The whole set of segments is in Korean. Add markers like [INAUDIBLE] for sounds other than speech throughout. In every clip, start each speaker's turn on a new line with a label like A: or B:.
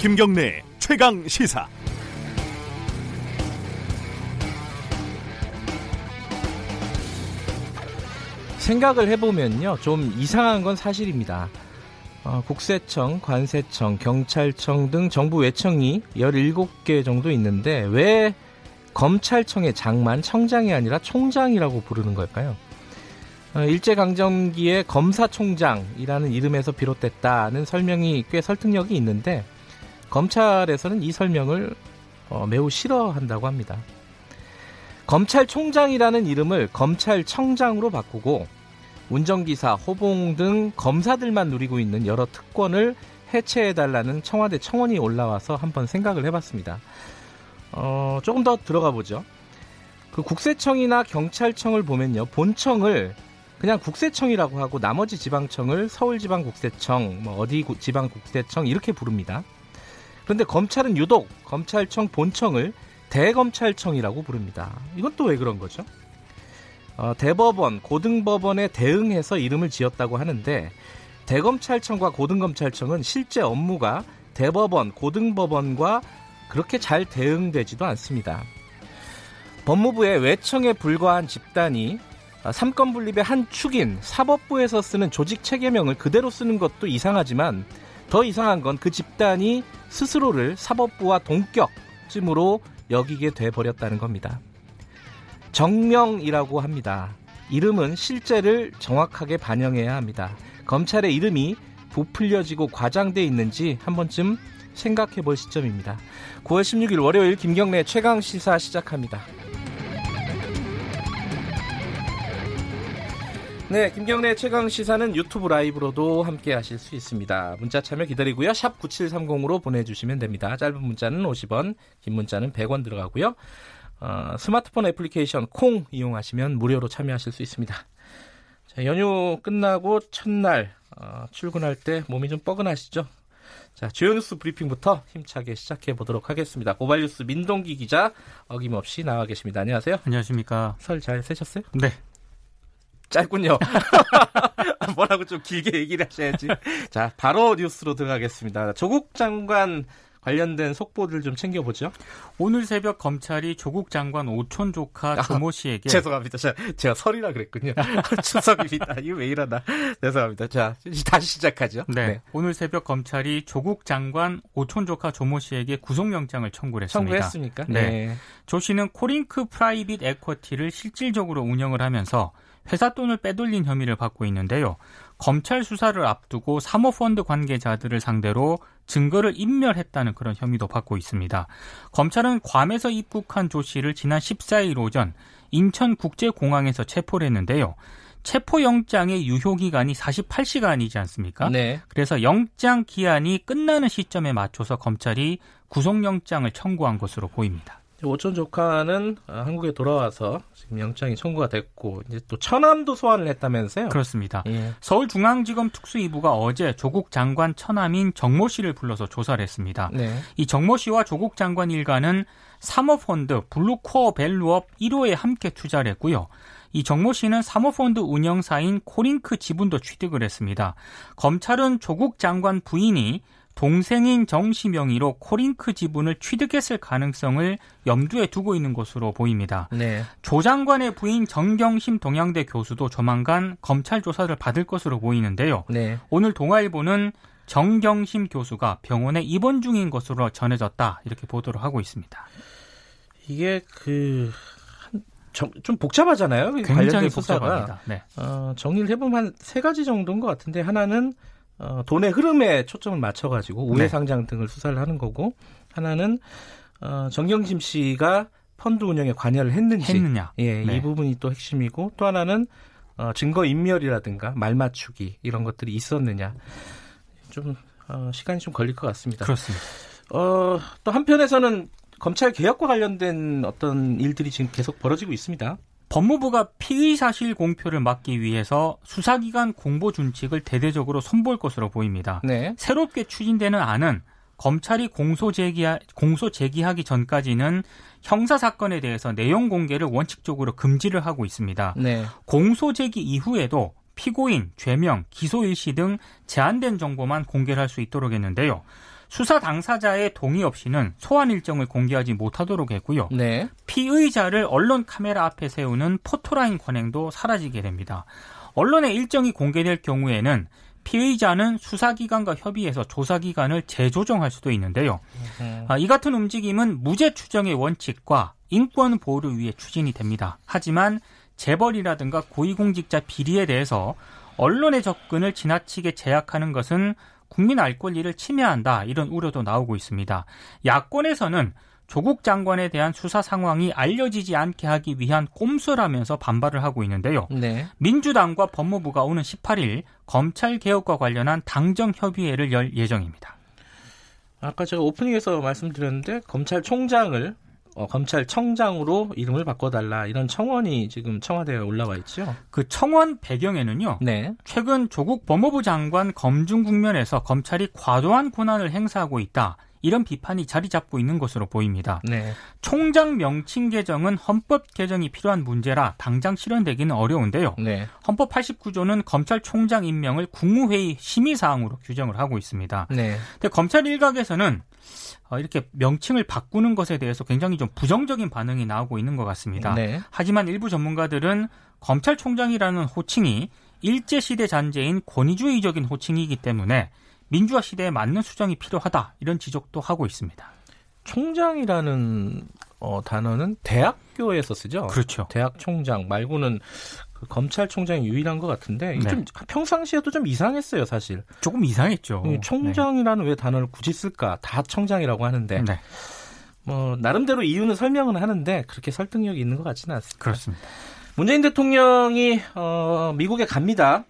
A: 김경래 최강 시사.
B: 생각을 해보면요, 좀 이상한 건 사실입니다. 어, 국세청, 관세청, 경찰청 등 정부 외청이 17개 정도 있는데 왜 검찰청의 장만 청장이 아니라 총장이라고 부르는 걸까요? 어, 일제강점기의 검사총장이라는 이름에서 비롯됐다는 설명이 꽤 설득력이 있는데 검찰에서는 이 설명을 어, 매우 싫어한다고 합니다. 검찰총장이라는 이름을 검찰청장으로 바꾸고 운전기사, 호봉 등 검사들만 누리고 있는 여러 특권을 해체해달라는 청와대 청원이 올라와서 한번 생각을 해봤습니다. 어, 조금 더 들어가 보죠. 그 국세청이나 경찰청을 보면요. 본청을 그냥 국세청이라고 하고 나머지 지방청을 서울지방국세청, 뭐 어디 지방국세청 이렇게 부릅니다. 그런데 검찰은 유독 검찰청 본청을 대검찰청이라고 부릅니다. 이건 또 왜 그런 거죠? 어, 대법원, 고등법원에 대응해서 이름을 지었다고 하는데 대검찰청과 고등검찰청은 실제 업무가 대법원, 고등법원과 그렇게 잘 대응되지도 않습니다. 법무부의 외청에 불과한 집단이 삼권 분립의 한 축인 사법부에서 쓰는 조직 체계명을 그대로 쓰는 것도 이상하지만 더 이상한 건 그 집단이 스스로를 사법부와 동격쯤으로 여기게 돼 버렸다는 겁니다. 정명이라고 합니다. 이름은 실제를 정확하게 반영해야 합니다. 검찰의 이름이 부풀려지고 과장돼 있는지 한 번쯤 생각해 볼 시점입니다. 9월 16일 월요일 김경래 최강 시사 시작합니다. 네, 김경래 최강 시사는 유튜브 라이브로도 함께 하실 수 있습니다. 문자 참여 기다리고요. 샵 9730으로 보내주시면 됩니다. 짧은 문자는 50원, 긴 문자는 100원 들어가고요. 어, 스마트폰 애플리케이션 콩 이용하시면 무료로 참여하실 수 있습니다. 자, 연휴 끝나고 첫날 어, 출근할 때 몸이 좀 뻐근하시죠? 자, 주요 뉴스 브리핑부터 힘차게 시작해 보도록 하겠습니다. 고발 뉴스 민동기 기자 어김없이 나와 계십니다. 안녕하세요.
C: 안녕하십니까.
B: 설 잘 세셨어요?
C: 네.
B: 짧군요. [LAUGHS] [LAUGHS] 뭐라고 좀 길게 얘기를 하셔야지. 자, 바로 뉴스로 들어가겠습니다. 조국 장관 관련된 속보들 좀 챙겨보죠.
C: 오늘 새벽 검찰이 조국 장관 오촌 조카 아, 조모 씨에게
B: 죄송합니다. 제가, 제가 설이라 그랬군요. [LAUGHS] [LAUGHS] 추석입니다. 이거 왜 이러나. 죄송합니다. 자, 다시 시작하죠.
C: 네. 네. 오늘 새벽 검찰이 조국 장관 오촌 조카 조모 씨에게 구속영장을 청구를 했습니다.
B: 청구했습니까?
C: 네. 네. 조 씨는 코링크 프라이빗 에쿼티를 실질적으로 운영을 하면서 회사 돈을 빼돌린 혐의를 받고 있는데요. 검찰 수사를 앞두고 사모펀드 관계자들을 상대로 증거를 인멸했다는 그런 혐의도 받고 있습니다. 검찰은 괌에서 입국한 조 씨를 지난 14일 오전 인천국제공항에서 체포를 했는데요. 체포영장의 유효기간이 48시간이지 않습니까?
B: 네.
C: 그래서 영장 기한이 끝나는 시점에 맞춰서 검찰이 구속영장을 청구한 것으로 보입니다.
B: 오촌 조카는 어, 한국에 돌아와서 지금 영장이 청구가 됐고 이제 또 처남도 소환을 했다면서요?
C: 그렇습니다. 예. 서울중앙지검 특수이부가 어제 조국 장관 처남인 정모 씨를 불러서 조사를 했습니다.
B: 네.
C: 이 정모 씨와 조국 장관 일가는 사모펀드 블루코어 밸류업 1호에 함께 투자를 했고요. 이 정모 씨는 사모펀드 운영사인 코링크 지분도 취득을 했습니다. 검찰은 조국 장관 부인이 동생인 정씨 명의로 코링크 지분을 취득했을 가능성을 염두에 두고 있는 것으로 보입니다.
B: 네.
C: 조 장관의 부인 정경심 동양대 교수도 조만간 검찰 조사를 받을 것으로 보이는데요.
B: 네.
C: 오늘 동아일보는 정경심 교수가 병원에 입원 중인 것으로 전해졌다 이렇게 보도를 하고 있습니다.
B: 이게 그 좀 복잡하잖아요.
C: 굉장히 복잡합니다.
B: 네. 어, 정리를 해보면 한 세 가지 정도인 것 같은데 하나는 어, 돈의 흐름에 초점을 맞춰가지고 우회 네. 상장 등을 수사를 하는 거고 하나는 어, 정경심 씨가 펀드 운영에 관여를 했는지
C: 했느냐
B: 예, 네. 이 부분이 또 핵심이고 또 하나는 어, 증거 인멸이라든가 말 맞추기 이런 것들이 있었느냐 좀 어, 시간이 좀 걸릴 것 같습니다.
C: 그렇습니다.
B: 어, 또 한편에서는 검찰 개혁과 관련된 어떤 일들이 지금 계속 벌어지고 있습니다.
C: 법무부가 피의 사실 공표를 막기 위해서 수사기관 공보 준칙을 대대적으로 손볼 것으로 보입니다.
B: 네.
C: 새롭게 추진되는 안은 검찰이 공소 제기 공소 제기하기 전까지는 형사 사건에 대해서 내용 공개를 원칙적으로 금지를 하고 있습니다.
B: 네.
C: 공소 제기 이후에도 피고인, 죄명, 기소 일시 등 제한된 정보만 공개를 할 수 있도록 했는데요. 수사 당사자의 동의 없이는 소환 일정을 공개하지 못하도록 했고요.
B: 네.
C: 피의자를 언론 카메라 앞에 세우는 포토라인 관행도 사라지게 됩니다. 언론의 일정이 공개될 경우에는 피의자는 수사기관과 협의해서 조사기관을 재조정할 수도 있는데요. 아, 이 같은 움직임은 무죄 추정의 원칙과 인권 보호를 위해 추진이 됩니다. 하지만 재벌이라든가 고위공직자 비리에 대해서 언론의 접근을 지나치게 제약하는 것은 국민 알 권리를 침해한다 이런 우려도 나오고 있습니다. 야권에서는 조국 장관에 대한 수사 상황이 알려지지 않게 하기 위한 꼼수라면서 반발을 하고 있는데요.
B: 네.
C: 민주당과 법무부가 오는 18일 검찰 개혁과 관련한 당정 협의회를 열 예정입니다.
B: 아까 제가 오프닝에서 말씀드렸는데 검찰총장을 어, 검찰청장으로 이름을 바꿔달라 이런 청원이 지금 청와대에 올라와 있죠.
C: 그 청원 배경에는요.
B: 네.
C: 최근 조국 법무부 장관 검증 국면에서 검찰이 과도한 권한을 행사하고 있다. 이런 비판이 자리 잡고 있는 것으로 보입니다.
B: 네.
C: 총장 명칭 개정은 헌법 개정이 필요한 문제라 당장 실현되기는 어려운데요.
B: 네.
C: 헌법 89조는 검찰총장 임명을 국무회의 심의 사항으로 규정을 하고 있습니다.
B: 네.
C: 근데 검찰 일각에서는 어, 이렇게 명칭을 바꾸는 것에 대해서 굉장히 좀 부정적인 반응이 나오고 있는 것 같습니다.
B: 네.
C: 하지만 일부 전문가들은 검찰총장이라는 호칭이 일제시대 잔재인 권위주의적인 호칭이기 때문에 민주화 시대에 맞는 수정이 필요하다 이런 지적도 하고 있습니다.
B: 총장이라는 어, 단어는 대학교에서 쓰죠.
C: 그렇죠.
B: 대학 총장 말고는 그 검찰총장이 유일한 것 같은데 이게
C: 네.
B: 좀 평상시에도 좀 이상했어요, 사실.
C: 조금 이상했죠.
B: 이 총장이라는 왜 단어를 굳이 쓸까? 다 청장이라고 하는데
C: 네. 네.
B: 뭐 나름대로 이유는 설명은 하는데 그렇게 설득력이 있는 것 같지는 않습니다.
C: 그렇습니다.
B: 문재인 대통령이 어, 미국에 갑니다.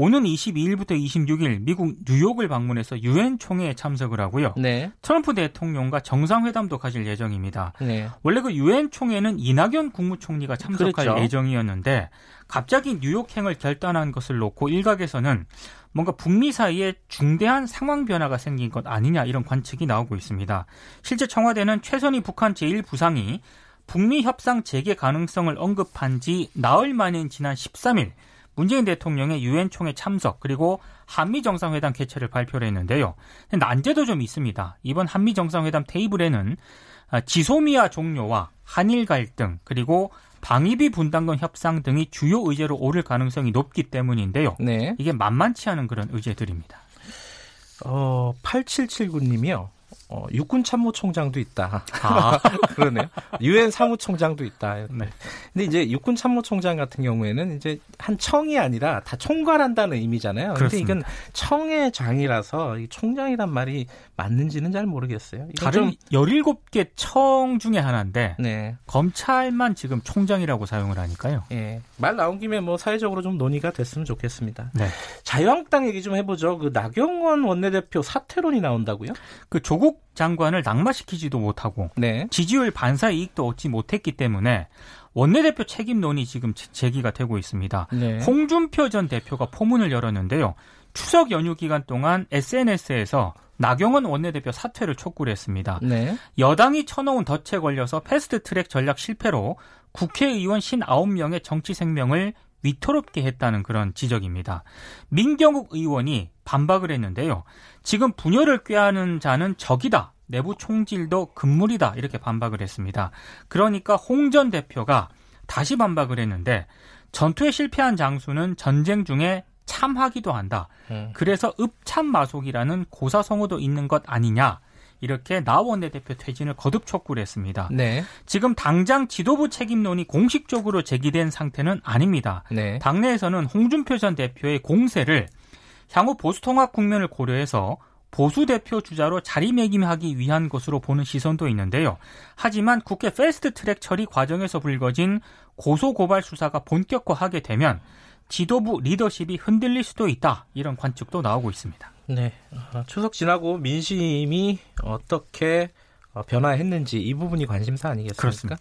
C: 오는 22일부터 26일 미국 뉴욕을 방문해서 유엔 총회에 참석을 하고요.
B: 네,
C: 트럼프 대통령과 정상회담도 가질 예정입니다.
B: 네,
C: 원래 그 유엔 총회는 이낙연 국무총리가 참석할
B: 그랬죠.
C: 예정이었는데 갑자기 뉴욕행을 결단한 것을 놓고 일각에서는 뭔가 북미 사이에 중대한 상황 변화가 생긴 것 아니냐 이런 관측이 나오고 있습니다. 실제 청와대는 최선희 북한 제1부상이 북미 협상 재개 가능성을 언급한 지 나흘 만인 지난 13일 문재인 대통령의 유엔 총회 참석 그리고 한미 정상회담 개최를 발표를 했는데요. 난제도 좀 있습니다. 이번 한미 정상회담 테이블에는 아, 지소미아 종료와 한일 갈등 그리고 방위비 분담금 협상 등이 주요 의제로 오를 가능성이 높기 때문인데요.
B: 네.
C: 이게 만만치 않은 그런 의제들입니다.
B: 어, 8779님이요. 어, 육군 참모총장도 있다.
C: 아, [LAUGHS]
B: 그러네요. 유엔 사무총장도 있다.
C: 네. 근데
B: 이제 육군 참모총장 같은 경우에는 이제 한 청이 아니라 다 총괄한다는 의미잖아요. 근데
C: 그렇습니다.
B: 이건 청의 장이라서 이 총장이란 말이 맞는지는 잘 모르겠어요.
C: 다른
B: 좀-
C: 17개 청 중에 하나인데
B: 네.
C: 검찰만 지금 총장이라고 사용을 하니까요.
B: 예. 말 나온 김에 뭐 사회적으로 좀 논의가 됐으면 좋겠습니다.
C: 네.
B: 자유한국당 얘기 좀 해보죠. 그 나경원 원내대표 사퇴론이 나온다고요?
C: 그 조국 장관을 낙마시키지도 못하고
B: 네.
C: 지지율 반사 이익도 얻지 못했기 때문에 원내대표 책임론이 지금 제- 제기가 되고 있습니다.
B: 네.
C: 홍준표 전 대표가 포문을 열었는데요. 추석 연휴 기간 동안 SNS에서 나경원 원내대표 사퇴를 촉구를 했습니다.
B: 네.
C: 여당이 쳐놓은 덫에 걸려서 패스트트랙 전략 실패로 국회의원 59명의 정치 생명을 위태롭게 했다는 그런 지적입니다. 민경욱 의원이 반박을 했는데요. 지금 분열을 꾀하는 자는 적이다. 내부 총질도 금물이다. 이렇게 반박을 했습니다. 그러니까 홍 전 대표가 다시 반박을 했는데 전투에 실패한 장수는 전쟁 중에 참하기도 한다.
B: 음.
C: 그래서 읍참마속이라는 고사성어도 있는 것 아니냐. 이렇게 나 원내대표 퇴진을 거듭 촉구를 했습니다.
B: 네.
C: 지금 당장 지도부 책임론이 공식적으로 제기된 상태는 아닙니다.
B: 네.
C: 당내에서는 홍준표 전 대표의 공세를 향후 보수 통합 국면을 고려해서 보수 대표 주자로 자리매김하기 위한 것으로 보는 시선도 있는데요. 하지만 국회 패스트 트랙 처리 과정에서 불거진 고소 고발 수사가 본격화하게 되면 지도부 리더십이 흔들릴 수도 있다. 이런 관측도 나오고 있습니다.
B: 네. 어, 추석 지나고 민심이 어떻게 어, 변화했는지 이 부분이 관심사 아니겠습니까?
C: 그렇습니다.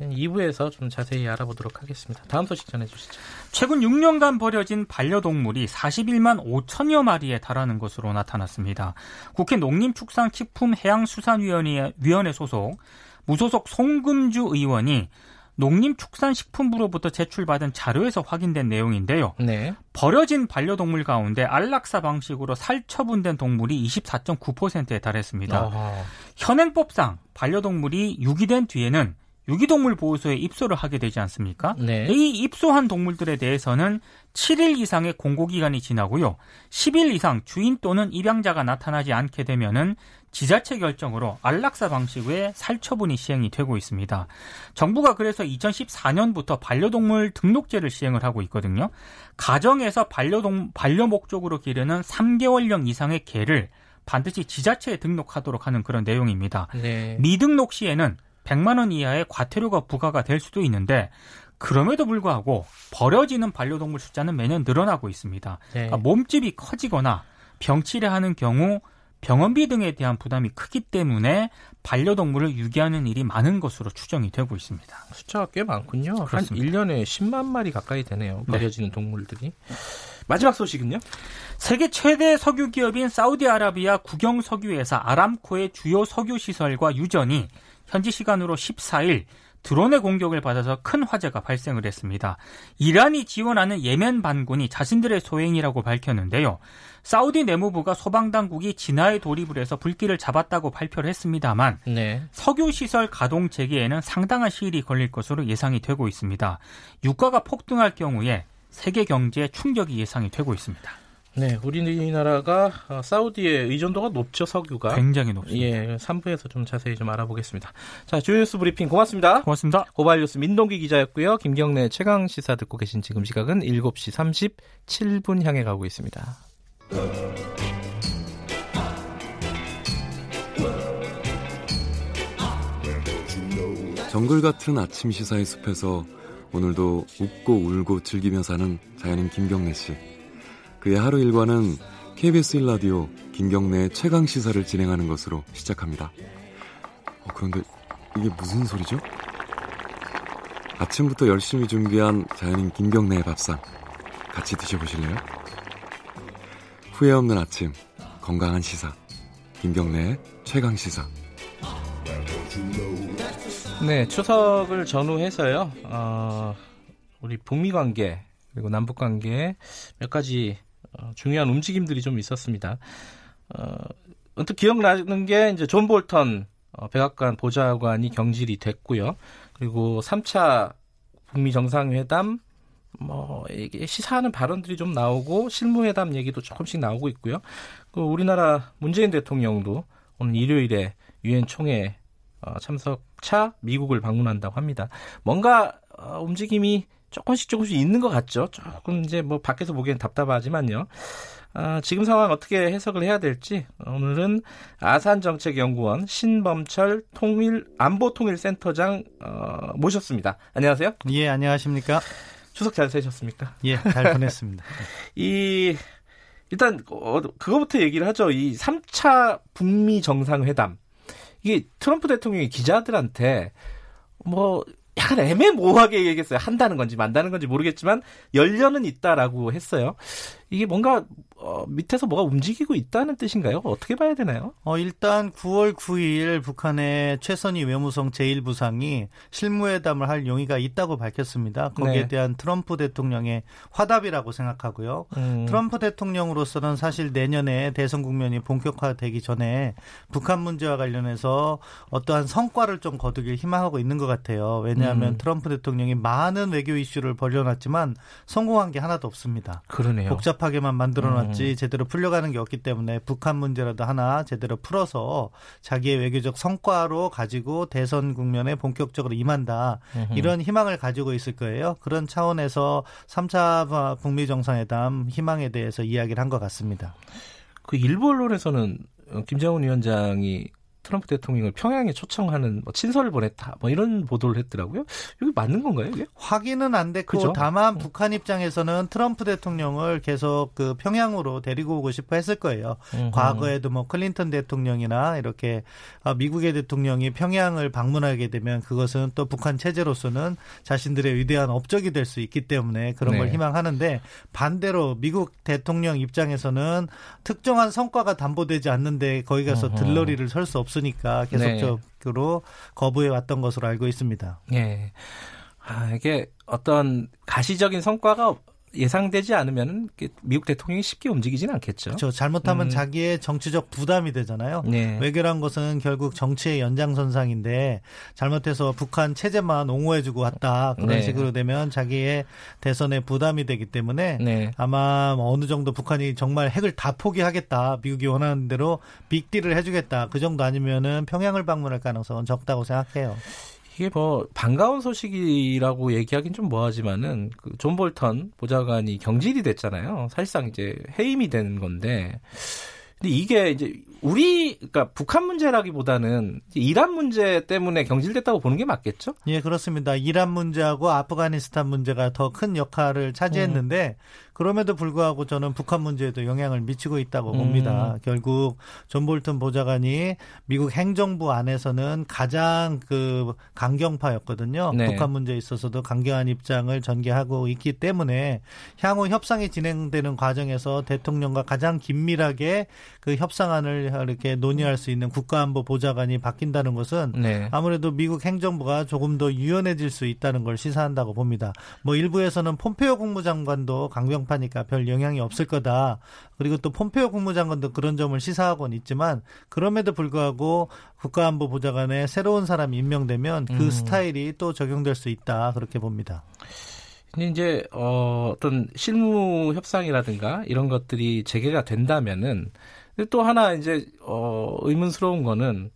B: 2부에서 좀 자세히 알아보도록 하겠습니다. 다음 소식 전해주시죠.
C: 최근 6년간 버려진 반려동물이 41만 5천여 마리에 달하는 것으로 나타났습니다. 국회 농림축산식품해양수산위원회 위원회 소속 무소속 송금주 의원이 농림축산식품부로부터 제출받은 자료에서 확인된 내용인데요. 네. 버려진 반려동물 가운데 안락사 방식으로 살처분된 동물이 24.9%에 달했습니다. 어허. 현행법상 반려동물이 유기된 뒤에는 유기동물 보호소에 입소를 하게 되지 않습니까? 네. 이 입소한 동물들에 대해서는 7일 이상의 공고기간이 지나고요. 10일 이상 주인 또는 입양자가 나타나지 않게 되면은 지자체 결정으로 안락사 방식의 살처분이 시행이 되고 있습니다. 정부가 그래서 2014년부터 반려동물 등록제를 시행을 하고 있거든요. 가정에서 반려동 반려 목적으로 기르는 3개월령 이상의 개를 반드시 지자체에 등록하도록 하는 그런 내용입니다. 네. 미등록 시에는 100만 원 이하의 과태료가 부과가 될 수도 있는데 그럼에도 불구하고 버려지는 반려동물 숫자는 매년 늘어나고 있습니다. 네. 그러니까 몸집이 커지거나 병치레하는 경우 병원비 등에 대한 부담이 크기 때문에 반려동물을 유기하는 일이 많은 것으로 추정이 되고 있습니다.
B: 숫자가 꽤 많군요. 그렇습니다. 한 1년에 10만 마리 가까이 되네요. 네. 버려지는 네. 동물들이. 마지막 소식은요?
C: 세계 최대 석유 기업인 사우디아라비아 국영 석유회사 아람코의 주요 석유 시설과 유전이 현지 시간으로 14일 드론의 공격을 받아서 큰 화재가 발생을 했습니다. 이란이 지원하는 예멘 반군이 자신들의 소행이라고 밝혔는데요. 사우디 내무부가 소방당국이 진화에 돌입을 해서 불길을 잡았다고 발표를 했습니다만 네. 석유시설 가동 재개에는 상당한 시일이 걸릴 것으로 예상이 되고 있습니다. 유가가 폭등할 경우에 세계 경제에 충격이 예상이 되고 있습니다.
B: 네, 우리나라가 어, 사우디의 의존도가 높죠, 석유가.
C: 굉장히 높습니다.
B: 예, 3부에서 좀 자세히 좀 알아보겠습니다. 자, 주뉴스 브리핑 고맙습니다.
C: 고맙습니다.
B: 고발 뉴스 민동기 기자였고요. 김경래 최강 시사 듣고 계신 지금 시각은 7시 37분 향해 가고 있습니다.
D: 정글 같은 아침 시사의 숲에서 오늘도 웃고 울고 즐기며 사는 자연인 김경래 씨. 그의 하루 일과는 KBS 1라디오 김경래의 최강 시사를 진행하는 것으로 시작합니다. 어, 그런데 이게 무슨 소리죠? 아침부터 열심히 준비한 자연인 김경래의 밥상 같이 드셔보실래요? 후회 없는 아침 건강한 시사 김경래의 최강 시사
B: 네 추석을 전후해서요 어, 우리 북미 관계 그리고 남북 관계 몇 가지 어, 중요한 움직임들이 좀 있었습니다. 어, 언뜻 기억나는 게 이제 존 볼턴 어, 백악관 보좌관이 경질이 됐고요. 그리고 3차 북미 정상회담 뭐 이게 시사하는 발언들이 좀 나오고 실무회담 얘기도 조금씩 나오고 있고요. 그 우리나라 문재인 대통령도 오늘 일요일에 유엔 총회 어, 참석차 미국을 방문한다고 합니다. 뭔가 어, 움직임이 조금씩 조금씩 있는 것 같죠. 조금 이제 뭐 밖에서 보기엔 답답하지만요. 아, 지금 상황 어떻게 해석을 해야 될지 오늘은 아산정책연구원 신범철 통일 안보통일센터장 어, 모셨습니다. 안녕하세요.
E: 예, 안녕하십니까?
B: 추석 잘 되셨습니까?
E: 예, 잘 보냈습니다. [LAUGHS]
B: 이 일단 어, 그거부터 얘기를 하죠. 이 3차 북미 정상회담 이게 트럼프 대통령이 기자들한테 뭐 약간 애매모호하게 얘기했어요. 한다는 건지 만다는 건지 모르겠지만 열려는 있다라고 했어요. 이게 뭔가 어, 밑에서 뭐가 움직이고 있다는 뜻인가요? 어떻게 봐야 되나요?
E: 어, 일단 9월 9일 북한의 최선희 외무성 제1부상이 실무회담을 할 용의가 있다고 밝혔습니다. 거기에 네. 대한 트럼프 대통령의 화답이라고 생각하고요. 음. 트럼프 대통령으로서는 사실 내년에 대선 국면이 본격화되기 전에 북한 문제와 관련해서 어떠한 성과를 좀 거두길 희망하고 있는 것 같아요. 왜냐하면 음. 트럼프 대통령이 많은 외교 이슈를 벌려놨지만 성공한 게 하나도 없습니다.
B: 그러네요.
E: 복잡 복잡하게만 만들어놨지 음. 제대로 풀려가는 게 없기 때문에 북한 문제라도 하나 제대로 풀어서 자기의 외교적 성과로 가지고 대선 국면에 본격적으로 임한다 음. 이런 희망을 가지고 있을 거예요. 그런 차원에서 3차 북미 정상회담 희망에 대해서 이야기를 한 것 같습니다.
B: 그 일부 언론에서는 김정은 위원장이 트럼프 대통령을 평양에 초청하는 뭐 친서를 보냈다 뭐 이런 보도를 했더라고요. 이게 맞는 건가요? 이게?
E: 확인은 안 됐고 그죠? 다만 어. 북한 입장에서는 트럼프 대통령을 계속 그 평양으로 데리고 오고 싶어 했을 거예요. 음흠. 과거에도 뭐 클린턴 대통령이나 이렇게 아, 미국의 대통령이 평양을 방문하게 되면 그것은 또 북한 체제로서는 자신들의 위대한 업적이 될 수 있기 때문에 그런 네. 걸 희망하는데 반대로 미국 대통령 입장에서는 특정한 성과가 담보되지 않는데 거기 가서 들러리를 설 수 없. 없으니까 계속적으로 네. 거부해 왔던 것으로 알고 있습니다.
B: 네. 아, 이게 어떤 가시적인 성과가 예상되지 않으면 미국 대통령이 쉽게 움직이지는 않겠죠.
E: 그렇죠. 잘못하면 음. 자기의 정치적 부담이 되잖아요. 네. 외교란 것은 결국 정치의 연장선상인데 잘못해서 북한 체제만 옹호해주고 왔다 그런 네. 식으로 되면 자기의 대선에 부담이 되기 때문에 네. 아마 어느 정도 북한이 정말 핵을 다 포기하겠다 미국이 원하는 대로 빅딜을 해주겠다 그 정도 아니면은 평양을 방문할 가능성은 적다고 생각해요.
B: 이게 뭐 반가운 소식이라고 얘기하긴 좀 뭐하지만은 그존 볼턴 보좌관이 경질이 됐잖아요. 사실상 이제 해임이 되는 건데 근데 이게 이제 우리 그러니까 북한 문제라기보다는 이란 문제 때문에 경질됐다고 보는 게 맞겠죠?
E: 예, 그렇습니다. 이란 문제하고 아프가니스탄 문제가 더 큰 역할을 차지했는데 음. 그럼에도 불구하고 저는 북한 문제에도 영향을 미치고 있다고 음. 봅니다. 결국 존 볼튼 보좌관이 미국 행정부 안에서는 가장 그 강경파였거든요. 네. 북한 문제에 있어서도 강경한 입장을 전개하고 있기 때문에 향후 협상이 진행되는 과정에서 대통령과 가장 긴밀하게 그 협상안을 이렇게 논의할 수 있는 국가안보 보좌관이 바뀐다는 것은 네. 아무래도 미국 행정부가 조금 더 유연해질 수 있다는 걸 시사한다고 봅니다. 뭐 일부에서는 폼페이오 국무장관도 강경파니까 별 영향이 없을 거다. 그리고 또 폼페오 국무장관도 그런 점을 시사하고는 있지만 그럼에도 불구하고 국가안보 보좌관에 새로운 사람이 임명되면 그 음. 스타일이 또 적용될 수 있다 그렇게 봅니다.
B: 근데 이제 어, 어떤 실무 협상이라든가 이런 것들이 재개가 된다면은 또 하나 이제 어, 의문스러운 거는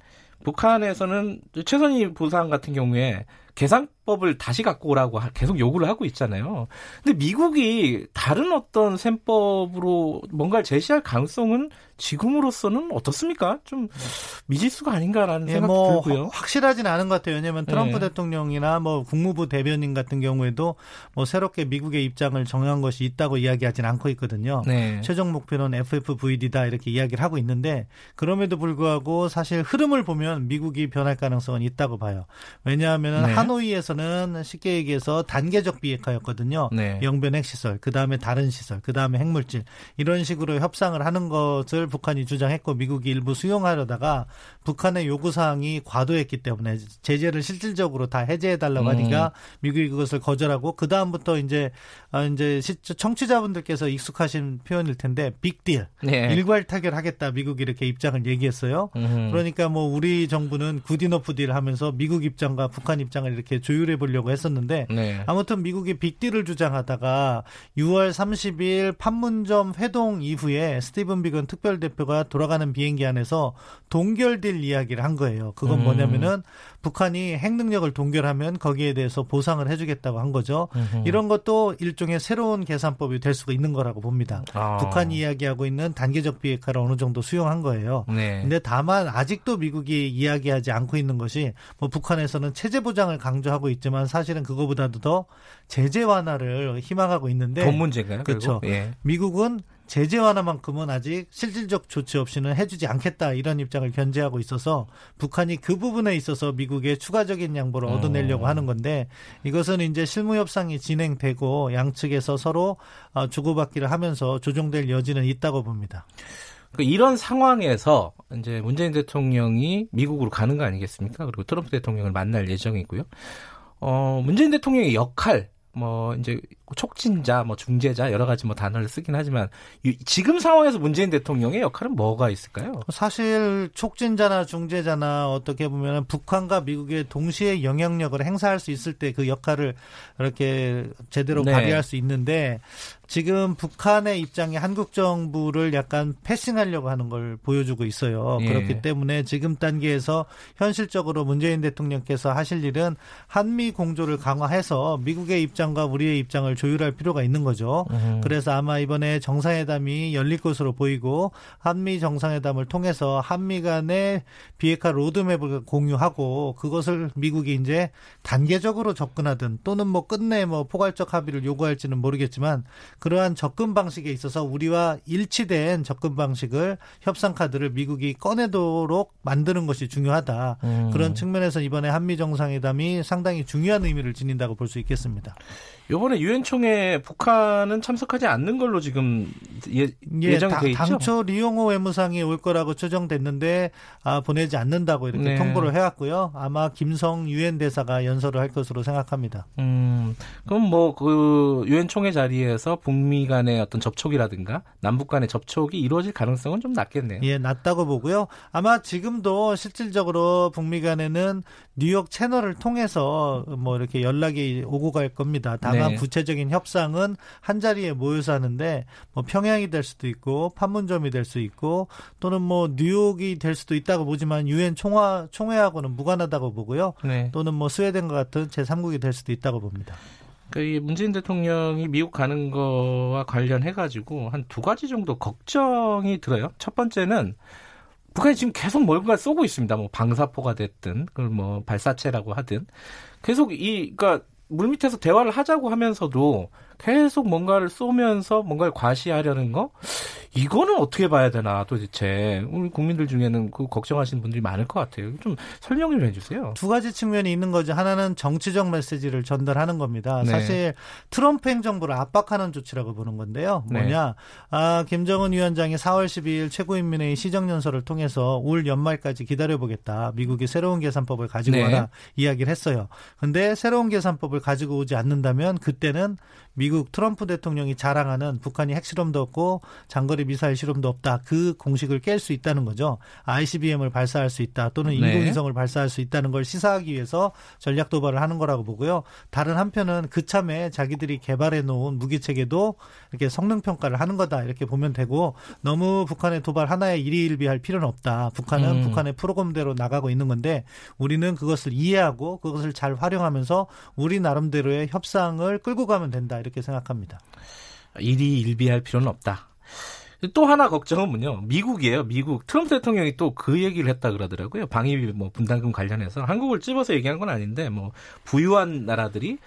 B: 북한에서는 최선희 부상 같은 경우에 계산 법을 다시 갖고 오라고 계속 요구를 하고 있잖아요. 근데 미국이 다른 어떤 셈법으로 뭔가를 제시할 가능성은 지금으로서는 어떻습니까? 좀 미지수가 아닌가라는 예, 생각도 뭐 들고요.
E: 확실하진 않은 것 같아요. 왜냐하면 트럼프 네. 대통령이나 뭐 국무부 대변인 같은 경우에도 뭐 새롭게 미국의 입장을 정한 것이 있다고 이야기하진 않고 있거든요. 네. 최종 목표는 FFVD다 이렇게 이야기를 하고 있는데 그럼에도 불구하고 사실 흐름을 보면 미국이 변할 가능성은 있다고 봐요. 왜냐하면 네. 하노이에서는 쉽게 얘기해서 단계적 비핵화였거든요. 네. 영변 핵시설, 그 다음에 다른 시설, 그 다음에 핵물질 이런 식으로 협상을 하는 것을 북한이 주장했고 미국이 일부 수용하려다가 북한의 요구 사항이 과도했기 때문에 제재를 실질적으로 다 해제해 달라고 하니까 음. 미국이 그것을 거절하고 그 다음부터 이제 아, 이제 청취자분들께서 익숙하신 표현일 텐데 빅딜 네. 일괄 타결하겠다 미국이 이렇게 입장을 얘기했어요. 음. 그러니까 뭐 우리 정부는 good enough deal 하면서 미국 입장과 북한 입장을 이렇게 조율해 보려고 했었는데 네. 아무튼 미국이 빅딜을 주장하다가 6월 30일 판문점 회동 이후에 스티븐 비건 특별 대표가 돌아가는 비행기 안에서 동결딜 이야기를 한 거예요. 그건 음. 뭐냐면은 북한이 핵 능력을 동결하면 거기에 대해서 보상을 해주겠다고 한 거죠. 음흠. 이런 것도 일종 의 새로운 계산법이 될 수가 있는 거라고 봅니다. 아. 북한이 이야기하고 있는 단계적 비핵화를 어느 정도 수용한 거예요. 네. 근데 다만 아직도 미국이 이야기하지 않고 있는 것이 뭐 북한에서는 체제 보장을 강조하고 있지만 사실은 그거보다도 더 제재 완화를 희망하고 있는데
B: 돈 문제인가요?
E: 그렇죠. 예. 미국은 제재 완화만큼은 아직 실질적 조치 없이는 해주지 않겠다 이런 입장을 견제하고 있어서 북한이 그 부분에 있어서 미국의 추가적인 양보를 얻어내려고 음. 하는 건데 이것은 이제 실무 협상이 진행되고 양측에서 서로 어, 주고받기를 하면서 조정될 여지는 있다고 봅니다.
B: 그 이런 상황에서 이제 문재인 대통령이 미국으로 가는 거 아니겠습니까? 그리고 트럼프 대통령을 만날 예정이고요. 어, 문재인 대통령의 역할 뭐 이제 촉진자, 뭐 중재자 여러 가지 뭐 단어를 쓰긴 하지만 지금 상황에서 문재인 대통령의 역할은 뭐가 있을까요?
E: 사실 촉진자나 중재자나 어떻게 보면 북한과 미국의 동시에 영향력을 행사할 수 있을 때 그 역할을 이렇게 제대로 네. 발휘할 수 있는데 지금 북한의 입장이 한국 정부를 약간 패싱하려고 하는 걸 보여주고 있어요. 예. 그렇기 때문에 지금 단계에서 현실적으로 문재인 대통령께서 하실 일은 한미 공조를 강화해서 미국의 입장과 우리의 입장 을 조율할 필요가 있는 거죠. 음. 그래서 아마 이번에 정상회담이 열릴 것으로 보이고 한미 정상회담을 통해서 한미 간의 비핵화 로드맵을 공유하고 그것을 미국이 이제 단계적으로 접근하든 또는 뭐 끝내 뭐 포괄적 합의를 요구할지는 모르겠지만 그러한 접근 방식에 있어서 우리와 일치된 접근 방식을 협상 카드를 미국이 꺼내도록 만드는 것이 중요하다. 음. 그런 측면에서 이번에 한미 정상회담이 상당히 중요한 의미를 지닌다고 볼 수 있겠습니다.
B: 이번에 유엔 총회 북한은 참석하지 않는 걸로 지금 예, 예 정돼 있죠.
E: 당초 리용호 외무상이 올 거라고 추정됐는데 아, 보내지 않는다고 이렇게 네. 통보를 해왔고요. 아마 김성 유엔 대사가 연설을 할 것으로 생각합니다.
B: 음, 그럼 뭐 그 유엔 총회 자리에서 북미 간의 어떤 접촉이라든가 남북 간의 접촉이 이루어질 가능성은 좀 낮겠네요.
E: 예, 낮다고 보고요. 아마 지금도 실질적으로 북미 간에는 뉴욕 채널을 통해서 뭐 이렇게 연락이 오고 갈 겁니다. 다만 네. 구체적인 협상은 한 자리에 모여서 하는데 뭐 평양이 될 수도 있고 판문점이 될 수 있고 또는 뭐 뉴욕이 될 수도 있다고 보지만 유엔 총화 총회하고는 무관하다고 보고요. 네. 또는 뭐 스웨덴과 같은 제3국이 될 수도 있다고 봅니다.
B: 그러니까 문재인 대통령이 미국 가는 거와 관련해 가지고 한 두 가지 정도 걱정이 들어요. 첫 번째는 북한이 지금 계속 뭔가 쏘고 있습니다. 뭐 방사포가 됐든 그걸 뭐 발사체라고 하든 계속 이 그러니까 물밑에서 대화를 하자고 하면서도 계속 뭔가를 쏘면서 뭔가를 과시하려는 거 이거는 어떻게 봐야 되나 도대체 우리 국민들 중에는 그 걱정하시는 분들이 많을 것 같아요. 좀 설명 좀 해주세요.
E: 두 가지 측면이 있는 거죠. 하나는 정치적 메시지를 전달하는 겁니다. 네. 사실 트럼프 행정부를 압박하는 조치라고 보는 건데요. 네. 뭐냐, 네. 아, 김정은 위원장이 4월 12일 최고인민회의 시정연설을 통해서 올 연말까지 기다려보겠다. 미국이 새로운 계산법을 가지고 네. 와라 이야기를 했어요. 근데 새로운 계산법을 가지고 오지 않는다면 그때는 미국 트럼프 대통령이 자랑하는 북한이 핵실험도 없고 장거리 미사일 실험도 없다. 그 공식을 깰 수 있다는 거죠. ICBM을 발사할 수 있다. 또는 네. 인공위성을 네. 발사할 수 있다는 걸 시사하기 위해서 전략 도발을 하는 거라고 보고요. 다른 한편은 그참에 자기들이 개발해 놓은 무기 체계도 이렇게 성능 평가를 하는 거다. 이렇게 보면 되고 너무 북한의 도발 하나에 일희일비할 필요는 없다. 북한은 음. 북한의 프로그램대로 나가고 있는 건데 우리는 그것을 이해하고 그것을 잘 활용하면서 우리 나름대로의 협상을 끌고 가면 된다. 이렇게 생각합니다.
B: 일이 일비할 필요는 없다. 또 하나 걱정은 뭐냐 미국이에요. 미국 트럼프 대통령이 또 그 얘기를 했다 그러더라고요. 방위비 뭐 분담금 관련해서 한국을 찝어서 얘기한 건 아닌데 뭐 부유한 나라들이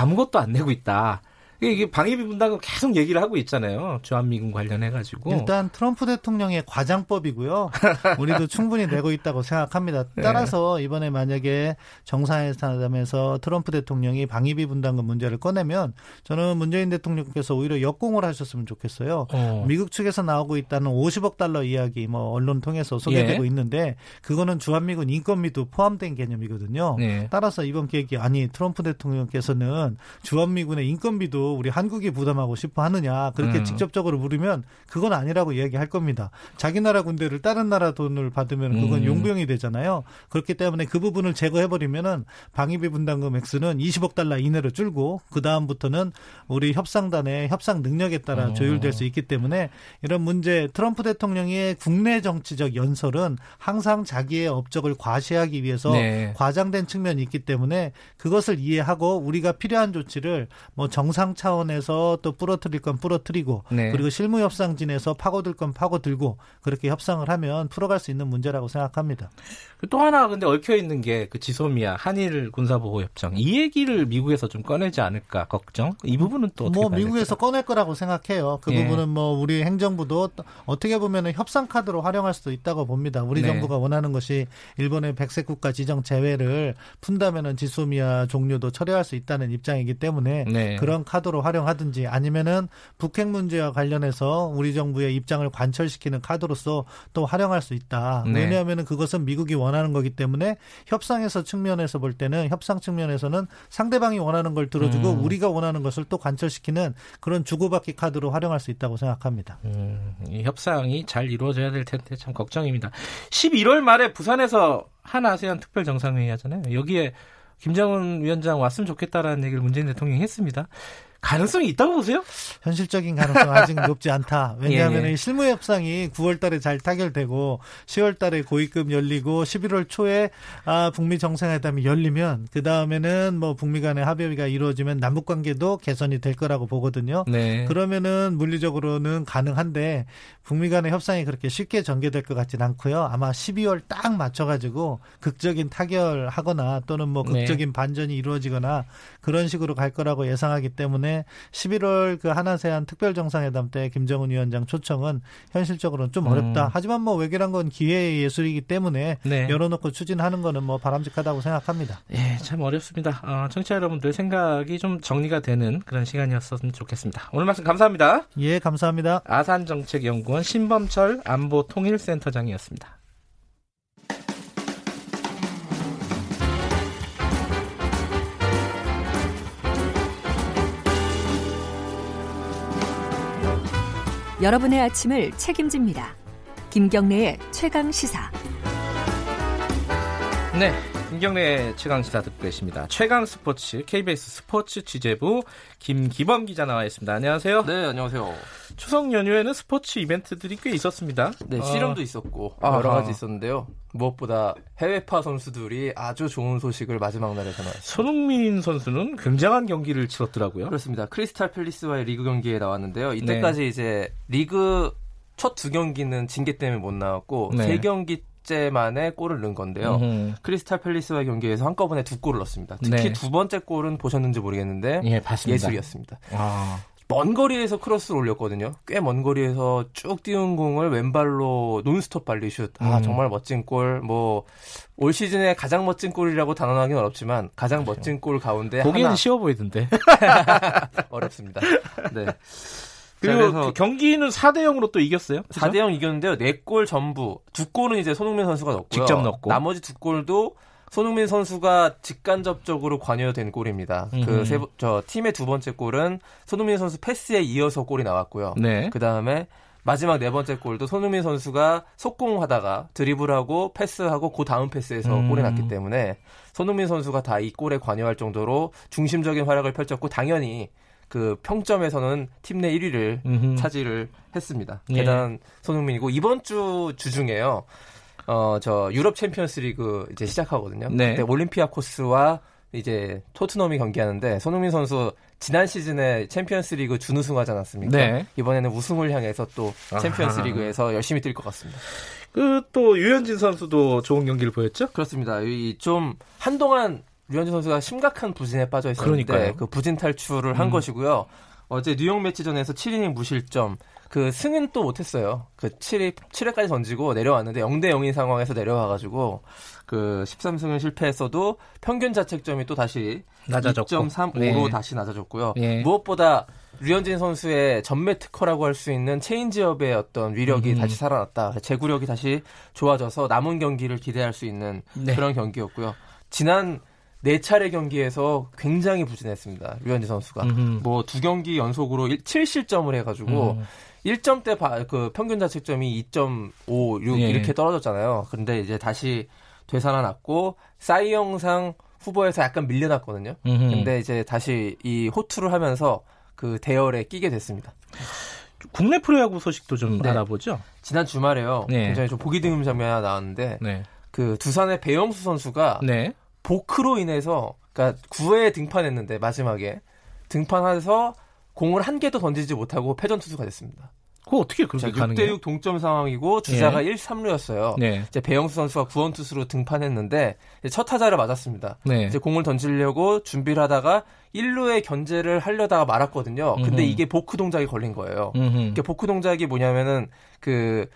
B: 아무것도 안 내고 있다. 이게 방위비 분담금 계속 얘기를 하고 있잖아요. 주한미군 관련해가지고.
E: 일단 트럼프 대통령의 과장법이고요. [LAUGHS] 우리도 충분히 내고 있다고 생각합니다. 네. 따라서 이번에 만약에 정상회담에서 트럼프 대통령이 방위비 분담금 문제를 꺼내면 저는 문재인 대통령께서 오히려 역공을 하셨으면 좋겠어요. 어. 미국 측에서 나오고 있다는 50억 달러 이야기 뭐 언론 통해서 소개되고 예. 있는데 그거는 주한미군 인건비도 포함된 개념이거든요. 네. 따라서 이번 계획이 아니 트럼프 대통령께서는 주한미군의 인건비도 우리 한국이 부담하고 싶어 하느냐 그렇게 음. 직접적으로 물으면 그건 아니라고 이야기할 겁니다. 자기 나라 군대를 다른 나라 돈을 받으면 그건 음. 용병이 되잖아요. 그렇기 때문에 그 부분을 제거해 버리면은 방위비 분담금 액수는 20억 달러 이내로 줄고 그 다음부터는 우리 협상단의 협상 능력에 따라 어. 조율될 수 있기 때문에 이런 문제 트럼프 대통령의 국내 정치적 연설은 항상 자기의 업적을 과시하기 위해서 네. 과장된 측면이 있기 때문에 그것을 이해하고 우리가 필요한 조치를 뭐 정상 차원에서 또 부러뜨릴 건 부러뜨리고 네. 그리고 실무 협상진에서 파고들 건 파고들고 그렇게 협상을 하면 풀어갈 수 있는 문제라고 생각합니다.
B: 또 하나 근데 얽혀 있는 게 그 지소미아 한일 군사보호 협정 이 얘기를 미국에서 좀 꺼내지 않을까 걱정 이 부분은 또
E: 뭐 미국에서 꺼낼 거라고 생각해요. 그 예. 부분은 뭐 우리 행정부도 어떻게 보면 협상 카드로 활용할 수도 있다고 봅니다. 우리 네. 정부가 원하는 것이 일본의 백색 국가 지정 제외를 푼다면은 지소미아 종료도 철회할 수 있다는 입장이기 때문에 네. 그런 카드 로 활용하든지 아니면은 북핵 문제와 관련해서 우리 정부의 입장을 관철시키는 카드로서 또 활용할 수 있다. 네. 왜냐하면은 그것은 미국이 원하는 거기 때문에 협상에서 측면에서 볼 때는 협상 측면에서는 상대방이 원하는 걸 들어주고 음. 우리가 원하는 것을 또 관철시키는 그런 주고받기 카드로 활용할 수 있다고 생각합니다.
B: 음, 이 협상이 잘 이루어져야 될 텐데 참 걱정입니다. 11월 말에 부산에서 한 아세안 특별 정상회의 하잖아요. 여기에 김정은 위원장 왔으면 좋겠다라는 얘기를 문재인 대통령이 했습니다. 가능성이 있다고 보세요?
E: 현실적인 가능성 아직 높지 않다. [LAUGHS] 왜냐하면 예, 예. 실무 협상이 9월 달에 잘 타결되고 10월 달에 고위급 열리고 11월 초에 아, 북미 정상회담이 열리면 그 다음에는 뭐 북미 간의 합의가 이루어지면 남북 관계도 개선이 될 거라고 보거든요. 네. 그러면은 물리적으로는 가능한데 북미 간의 협상이 그렇게 쉽게 전개될 것 같지는 않고요. 아마 12월 딱 맞춰 가지고 극적인 타결하거나 또는 뭐 네. 극적인 네. 반전이 이루어지거나 그런 식으로 갈 거라고 예상하기 때문에 때문에 11월 그 하나세안 특별 정상회담 때 김정은 위원장 초청은 현실적으로는 좀 어렵다. 음. 하지만 뭐 외교란 건 기회의 예술이기 때문에 네. 열어놓고 추진하는 거는 뭐 바람직하다고 생각합니다.
B: 예, 참 어렵습니다. 어, 청취자 여러분들 생각이 좀 정리가 되는 그런 시간이었으면 좋겠습니다. 오늘 말씀 감사합니다.
E: 예, 감사합니다.
B: 아산정책연구원 신범철 안보통일센터장이었습니다.
F: 여러분의 아침을 책임집니다. 김경래의 최강 시사.
B: 네. 김경래 최강 시사 듣고 계십니다. 최강 스포츠 KBS 스포츠 취재부 김기범 기자 나와 있습니다. 안녕하세요.
G: 네, 안녕하세요.
B: 추석 연휴에는 스포츠 이벤트들이 꽤 있었습니다.
G: 네, 실험도 어... 있었고 여러 가지 있었는데요. 무엇보다 해외파 선수들이 아주 좋은 소식을 마지막 날에 전하였습니다.
B: 손흥민 선수는 굉장한 경기를 치렀더라고요.
G: 그렇습니다. 크리스탈 팰리스와의 리그 경기에 나왔는데요. 이때까지 네. 이제 리그 첫 두 경기는 징계 때문에 못 나왔고 네. 세 경기 번째 만에 골을 넣은 건데요. 음흠. 크리스탈 팰리스와의 경기에서 한꺼번에 두 골을 넣었습니다. 특히 네. 두 번째 골은 보셨는지 모르겠는데 예, 예술이었습니다. 아. 먼 거리에서 크로스를 올렸거든요. 꽤 먼 거리에서 쭉 띄운 공을 왼발로 논스톱 발리 슛. 아, 음. 정말 멋진 골. 뭐, 올 시즌에 가장 멋진 골이라고 단언하기는 어렵지만, 가장 그렇죠. 멋진 골 가운데.
B: 보기에는 하나. 쉬워 보이던데. [LAUGHS]
G: 어렵습니다. [LAUGHS] 네.
B: 그리고 그 경기는 4대 0으로 또 이겼어요.
G: 그죠? 4대 0 이겼는데요. 4골 전부 두 골은 이제 손흥민 선수가 넣었고요.
B: 직접 넣고
G: 나머지 두 골도 손흥민 선수가 직간접적으로 관여된 골입니다. 그세저 팀의 두 번째 골은 손흥민 선수 패스에 이어서 골이 나왔고요. 네. 그 다음에 마지막 네 번째 골도 손흥민 선수가 속공하다가 드리블하고 패스하고 그 다음 패스에서 음. 골이 났기 때문에 손흥민 선수가 다 이 골에 관여할 정도로 중심적인 활약을 펼쳤고 당연히 그 평점에서는 팀 내 1위를 음흠. 차지를 했습니다. 예. 대단한 손흥민이고 이번 주 주중에요. 어 저 유럽 챔피언스 리그 이제 시작하거든요. 네. 그때 올림피아코스와 이제 토트넘이 경기하는데 손흥민 선수 지난 시즌에 챔피언스 리그 준우승하지 않았습니까? 네. 이번에는 우승을 향해서 또 챔피언스 리그에서 열심히 뛸 것 같습니다.
B: 그 또 류현진 선수도 좋은 경기를 보였죠?
G: 그렇습니다. 이 좀 한동안 류현진 선수가 심각한 부진에 빠져 있었는데 그러니까요. 그 부진 탈출을 한 음. 것이고요. 어제 뉴욕 매치전에서 7이닝 무실점 그 승은 또 못했어요. 그 7회 7회까지 던지고 내려왔는데 0대 0인 상황에서 내려와가지고 그 13승을 실패했어도 평균 자책점이 또 다시 낮아졌고 2.35로 네. 다시 낮아졌고요. 네. 무엇보다 류현진 선수의 전매 특허라고 할 수 있는 체인지업의 어떤 위력이 음. 다시 살아났다. 제구력이 다시 좋아져서 남은 경기를 기대할 수 있는 네. 그런 경기였고요. 지난 네 차례 경기에서 굉장히 부진했습니다. 류현진 선수가. 뭐 두 경기 연속으로 7실점을 해가지고 음. 1점대 그 평균 자책점이 2.56 예. 이렇게 떨어졌잖아요. 근데 이제 다시 되살아났고 사이영상 후보에서 약간 밀려났거든요. 음흠. 근데 이제 다시 이 호투를 하면서 그 대열에 끼게 됐습니다.
B: 국내 프로야구 소식도 좀 네. 알아보죠.
G: 지난 주말에요. 네. 굉장히 좀 보기 드문 장면이 하나 나왔는데 네. 그 두산의 배영수 선수가 네. 보크로 인해서 그러니까 9회에 등판했는데 마지막에 등판해서 공을 한 개도 던지지 못하고 패전 투수가 됐습니다.
B: 그거 어떻게 그렇게 자, 6대
G: 6 동점 상황이고 주자가 예. 1, 3루였어요. 네. 이제 배영수 선수가 구원 투수로 등판했는데 첫 타자를 맞았습니다. 네. 이제 공을 던지려고 준비를 하다가 1루에 견제를 하려다가 말았거든요. 근데 음흠. 이게 보크 동작이 걸린 거예요. 이게 보크 동작이 뭐냐면은 그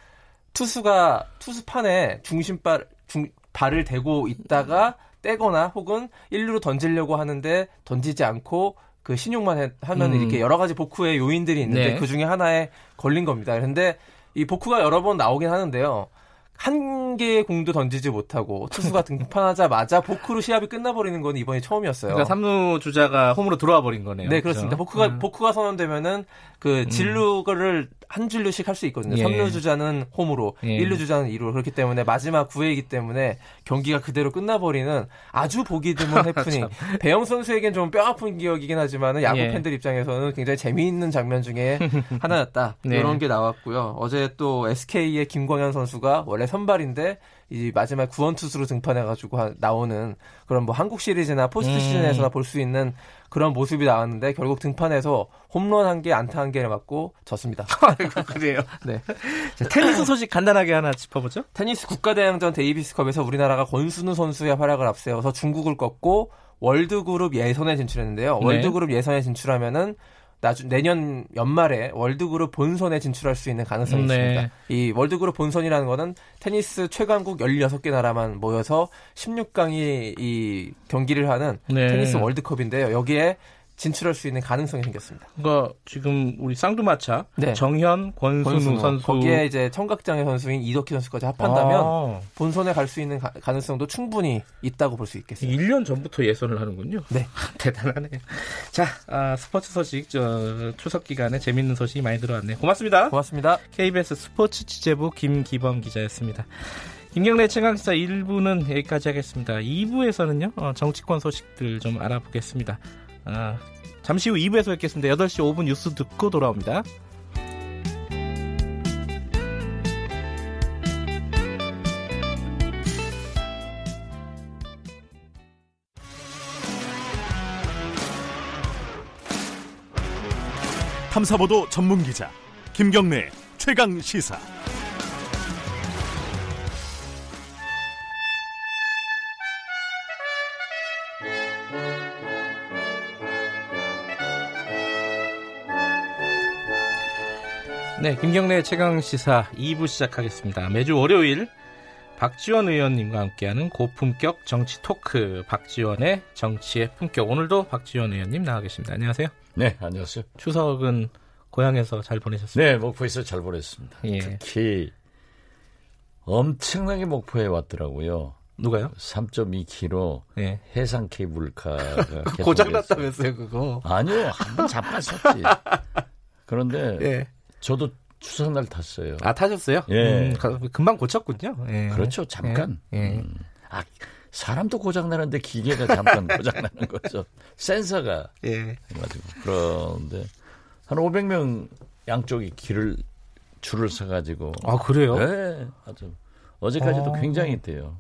G: 투수가 투수판에 중심발 중 발을 대고 있다가 떼거나 혹은 1루로 던지려고 하는데 던지지 않고 그 신용만 하면 음. 이렇게 여러 가지 복후의 요인들이 있는데 네. 그 중에 하나에 걸린 겁니다. 그런데 이 복후가 여러 번 나오긴 하는데요. 한 개의 공도 던지지 못하고 투수가 [LAUGHS] 등판하자마자 보크로 시합이 끝나버리는 건 이번이 처음이었어요.
B: 그러니까 3루 주자가 홈으로 들어와 버린 거네요.
G: 네, 그렇습니다. 그렇죠? 보크가 음. 보크가 선언되면은 그 음. 진루를 음. 한 진루씩 할 수 있거든요. 예. 3루 주자는 홈으로, 예. 1루 주자는 2루 그렇기 때문에 마지막 9회이기 때문에 경기가 그대로 끝나버리는 아주 보기 드문 [LAUGHS] 해프닝. 배영수 선수에겐 좀 뼈아픈 기억이긴 하지만 야구 예. 팬들 입장에서는 굉장히 재미있는 장면 중에 [LAUGHS] 하나였다. 네. 이런 게 나왔고요. 어제 또 SK의 김광현 선수가 원래 선발인데 이 마지막 구원 투수로 등판해가지고 나오는 그런 뭐 한국 시리즈나 포스트 음. 시즌에서나 볼수 있는 그런 모습이 나왔는데 결국 등판에서 홈런 한 개, 안타 한 개를 맞고 졌습니다. [LAUGHS]
B: 그래요. [LAUGHS] 네. 자, 테니스 소식 간단하게 하나 짚어보죠.
G: 테니스 국가대항전 데이비스컵에서 우리나라가 권순우 선수의 활약을 앞세워서 중국을 꺾고 월드그룹 예선에 진출했는데요. 네. 월드그룹 예선에 진출하면은 나중 내년 연말에 월드그룹 본선에 진출할 수 있는 가능성이 네. 있습니다. 이 월드그룹 본선이라는 거는 테니스 최강국 16개 나라만 모여서 16강이 이 경기를 하는 네. 테니스 월드컵인데요. 여기에 진출할 수 있는 가능성이 생겼습니다.
B: 그러니까 지금 우리 쌍두마차 네. 정현, 권순우, 권순우, 선수
G: 거기에 이제 청각장애 선수인 이덕희 선수까지 합한다면 아. 본선에 갈 수 있는 가, 능성도 충분히 있다고 볼 수 있겠습니다.
B: 1년 전부터 예선을 하는군요.
G: 네, [LAUGHS]
B: 대단하네요. 자, 아, 스포츠 소식 저 추석 기간에 재밌는 소식이 많이 들어왔네요. 고맙습니다.
G: 고맙습니다.
B: KBS 스포츠 취재부 김기범 기자였습니다. 김경래 최강시사 1부는 여기까지 하겠습니다. 2부에서는요, 어, 정치권 소식들 좀 알아보겠습니다. 아, 잠시 후 2부에서 뵙겠습니다. 8시 5분 뉴스 듣고 돌아옵니다.
A: 탐사보도 전문 기자 김경래 최강 시사.
B: 네, 김경래 최강 시사 2부 시작하겠습니다. 매주 월요일 박지원 의원님과 함께하는 고품격 정치 토크 박지원의 정치의 품격. 오늘도 박지원 의원님 나와 계십니다. 안녕하세요.
H: 네, 안녕하세요.
B: 추석은 고향에서 잘 보내셨습니까?
H: 네, 목포에서 잘 보냈습니다. 예. 특히 엄청나게 목포에 왔더라고요.
B: 누가요?
H: 3.2km 예. 해상 케이블카가 [LAUGHS]
B: 고장났다면서요, 그거?
H: 아니요, 한번 잡았었지. [LAUGHS] 그런데 예. 저도 추석 날 탔어요.
B: 아 타셨어요?
H: 예.
B: 음, 금방 고쳤군요. 예.
H: 그렇죠. 잠깐. 예. 예. 음. 아 사람도 고장 나는데 기계가 잠깐 [LAUGHS] 고장 나는 거죠. 센서가. 예. 해가지고 그런데 한 500명 양쪽이 길을 줄을 서가지고.
B: 아 그래요?
H: 네. 아주 어제까지도 아. 굉장히 돼요.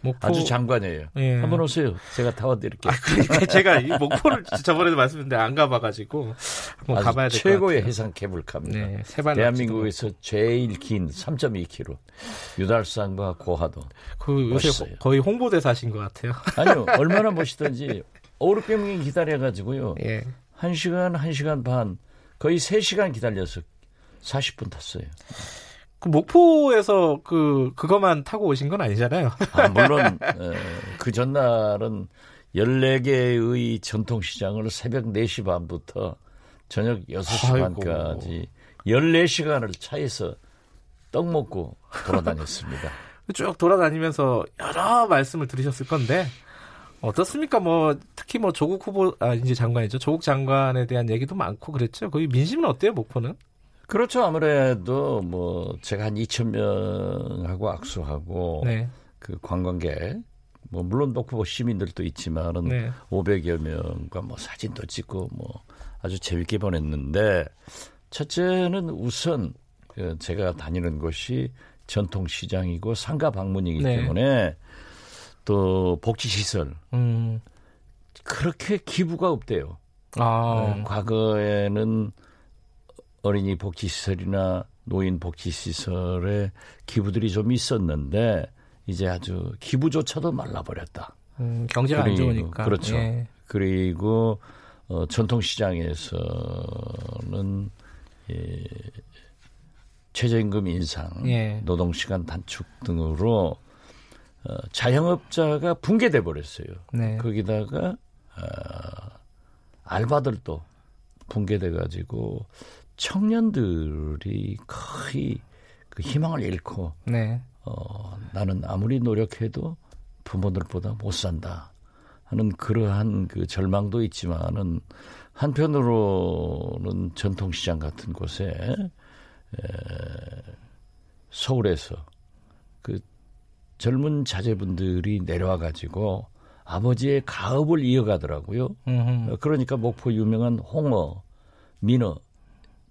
H: 목포... 아주 장관이에요. 예. 한번 오세요. 제가 타워드릴게요. 아,
B: 그러니까 제가 이 목포를 저번에도 말씀드렸는데 안 가봐가지고 한번 가봐야 될 것 같아요.
H: 최고의 해상 케이블카입니다. 네, 대한민국에서 제일 긴 3.2km. 유달산과 고하도.
B: 그 요새 멋있어요. 거의 홍보대사신 것 같아요.
H: 아니요. [LAUGHS] 얼마나 멋있던지 5, 600명이 기다려가지고요. 예. 1시간, 1시간 반, 거의 3시간 기다려서 40분 탔어요.
B: 그 목포에서 그 그것만 타고 오신 건 아니잖아요.
H: 아, 물론 에, 그 전날은 14개의 전통시장을 새벽 4시 반부터 저녁 6시 아이고. 반까지 14시간을 차에서 떡 먹고 돌아다녔습니다. [LAUGHS]
B: 쭉 돌아다니면서 여러 말씀을 들으셨을 건데 어떻습니까? 뭐 특히 뭐 조국 후보 아 이제 장관이죠. 조국 장관에 대한 얘기도 많고 그랬죠. 거기 민심은 어때요, 목포는?
H: 그렇죠. 아무래도 뭐 제가 한 2천 명하고 악수하고 네. 그 관광객 뭐 물론 녹포 시민들도 있지만은 네. 500여 명과 뭐 사진도 찍고 뭐 아주 재밌게 보냈는데 첫째는 우선 그 제가 다니는 곳이 전통 시장이고 상가 방문이기 네. 때문에 또 복지 시설 음. 그렇게 기부가 없대요. 아. 네, 과거에는 어린이 복지시설이나 노인 복지시설에 기부들이 좀 있었는데 이제 아주 기부조차도 말라버렸다.
B: 음, 경제가 그리고, 안 좋으니까.
H: 그렇죠. 예. 그리고 어, 전통시장에서는 예, 최저임금 인상, 예. 노동시간 단축 등으로 어, 자영업자가 붕괴돼 버렸어요. 네. 거기다가 어, 알바들도 붕괴돼 가지고 청년들이 거의 그 희망을 잃고 네. 어, 나는 아무리 노력해도 부모들보다 못 산다 하는 그러한 그 절망도 있지만은 한편으로는 전통시장 같은 곳에 에, 서울에서 그 젊은 자제분들이 내려와 가지고 아버지의 가업을 이어가더라고요. 음흠. 그러니까 목포 유명한 홍어, 민어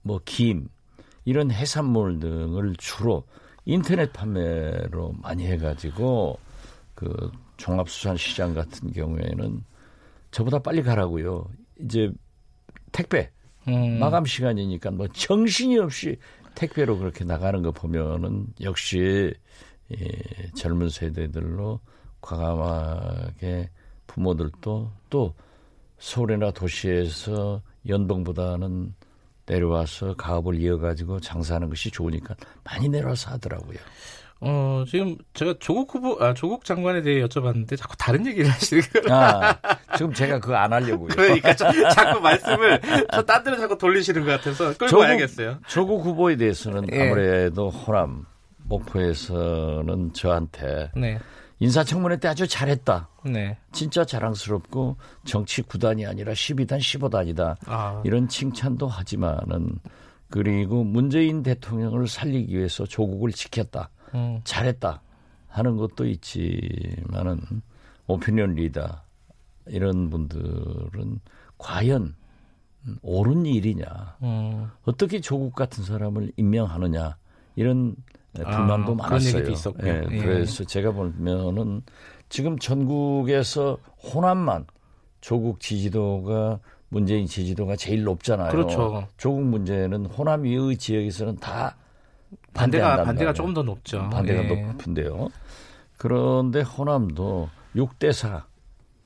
H: 뭐 김, 이런 해산물 등을 주로 인터넷 판매로 많이 해가지고 그 종합수산시장 같은 경우에는 저보다 빨리 가라고요. 이제 택배 음. 마감 시간이니까 뭐 정신이 없이 택배로 그렇게 나가는 거 보면은 역시 예, 젊은 세대들로 과감하게 부모들도 또 서울이나 도시에서 연봉보다는 내려와서 가업을 이어가지고 장사하는 것이 좋으니까 많이 내려와서 하더라고요.
B: 어, 지금 제가 조국 후보, 아, 조국 장관에 대해 여쭤봤는데 자꾸 다른 얘기를 하시는 거예요.
H: 아, 지금 제가 그거 안 하려고요.
B: 그러니까 저, 자꾸 말씀을 저딴 데로 자꾸 돌리시는 것 같아서 끌고 조국, 와야겠어요.
H: 조국 후보에 대해서는 예. 아무래도 호남, 목포에서는 저한테 네. 인사청문회 때 아주 잘했다. 네. 진짜 자랑스럽고 정치 9단이 아니라 12단, 15단이다. 아. 이런 칭찬도 하지만은 그리고 문재인 대통령을 살리기 위해서 조국을 지켰다. 음. 잘했다. 하는 것도 있지만은 오피니언 리더 이런 분들은 과연 옳은 일이냐. 음. 어떻게 조국 같은 사람을 임명하느냐. 이런 불만도 아, 많았어요. 예, 예. 그래서 제가 보면은 지금 전국에서 호남만 조국 지지도가 문재인 지지도가 제일 높잖아요. 그렇죠. 조국 문제는 호남 이의 지역에서는 다
B: 반대가 반대가 조금 더 높죠.
H: 반대가 예. 높은데요. 그런데 호남도 6대 4,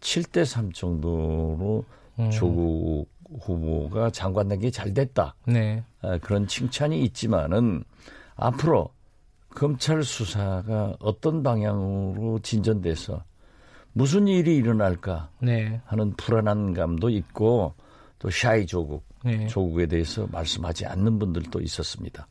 H: 7대 3 정도로 음. 조국 후보가 장관 단계 잘 됐다. 네. 아, 그런 칭찬이 있지만은 앞으로 검찰 수사가 어떤 방향으로 진전돼서 무슨 일이 일어날까 네. 하는 불안한 감도 있고 또 샤이 조국, 네. 조국에 대해서 말씀하지 않는 분들도 있었습니다.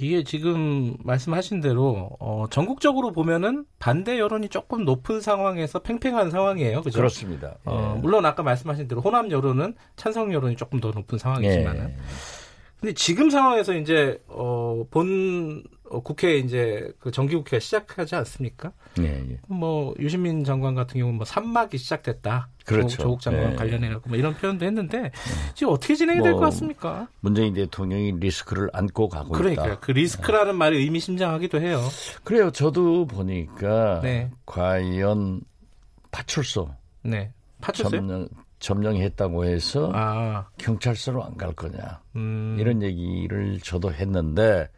B: 이게 지금 말씀하신 대로 어, 전국적으로 보면은 반대 여론이 조금 높은 상황에서 팽팽한 상황이에요. 그죠?
H: 그렇습니다.
B: 어, 예. 물론 아까 말씀하신 대로 호남 여론은 찬성 여론이 조금 더 높은 상황이지만은. 예. 근데 지금 상황에서 이제 어, 본 어, 국회 이제 그 정기국회가 시작하지 않습니까? 네, 예. 뭐 유시민 장관 같은 경우는 뭐 산막이 시작됐다. 그렇죠. 조국 장관 네. 관련해갖고 뭐 이런 표현도 했는데 네. 지금 어떻게 진행이 뭐, 될것 같습니까?
H: 문재인 대통령이 리스크를 안고 가고
B: 그러니까
H: 있다.
B: 그 리스크라는 네. 말이 의미심장하기도 해요.
H: 그래요. 저도 보니까 네. 과연 파출소, 네, 파출소 점령, 점령했다고 해서 아. 경찰서로 안 갈 거냐 음. 이런 얘기를 저도 했는데.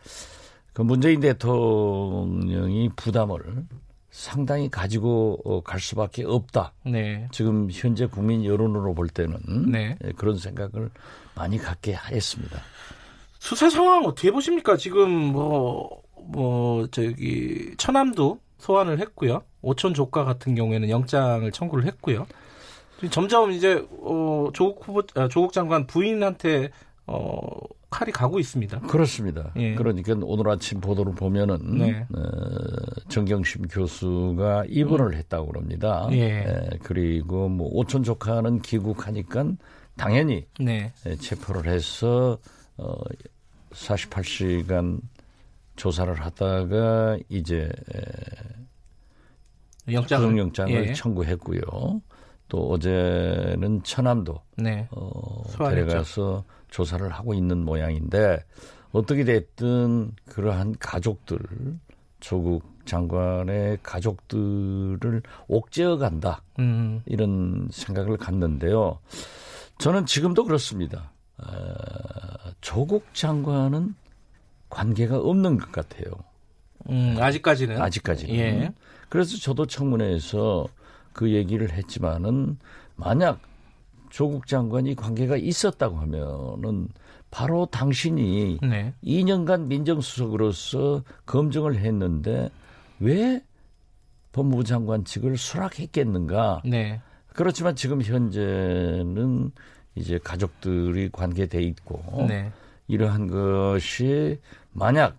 H: 그 문재인 대통령이 부담을 상당히 가지고 어, 갈 수밖에 없다. 네. 지금 현재 국민 여론으로 볼 때는 네. 예, 그런 생각을 많이 갖게 했습니다.
B: 수사 상황 어떻게 보십니까? 지금 뭐뭐 뭐 저기 천암도 소환을 했고요. 오천 조카 같은 경우에는 영장을 청구를 했고요. 점점 이제 어, 조국 후보 아, 조국 장관 부인한테 어, 칼이 가고 있습니다.
H: 그렇습니다. 예. 그러니까 오늘 아침 보도를 보면은 네. 어, 정경심 교수가 입원을 음. 했다고 그럽니다. 예. 예. 그리고 뭐 오천 조카는 귀국하니까 당연히 네. 예, 체포를 해서 어, 48시간 조사를 하다가 이제 영장 구속영장을 예. 청구했고요. 또 어제는 천안도 네. 어, 데려가서 조사를 하고 있는 모양인데 어떻게 됐든 그러한 가족들 조국 장관의 가족들을 옥죄어 간다 음. 이런 생각을 갖는데요. 저는 지금도 그렇습니다. 어, 조국 장관은 관계가 없는 것 같아요.
B: 음, 아직까지는
H: 아직까지는. 예. 그래서 저도 청문회에서 그 얘기를 했지만은 만약 조국 장관이 관계가 있었다고 하면은 바로 당신이 네. 2년간 민정수석으로서 검증을 했는데 왜 법무부 장관 측을 수락했겠는가? 네. 그렇지만 지금 현재는 이제 가족들이 관계돼 있고 네. 이러한 것이 만약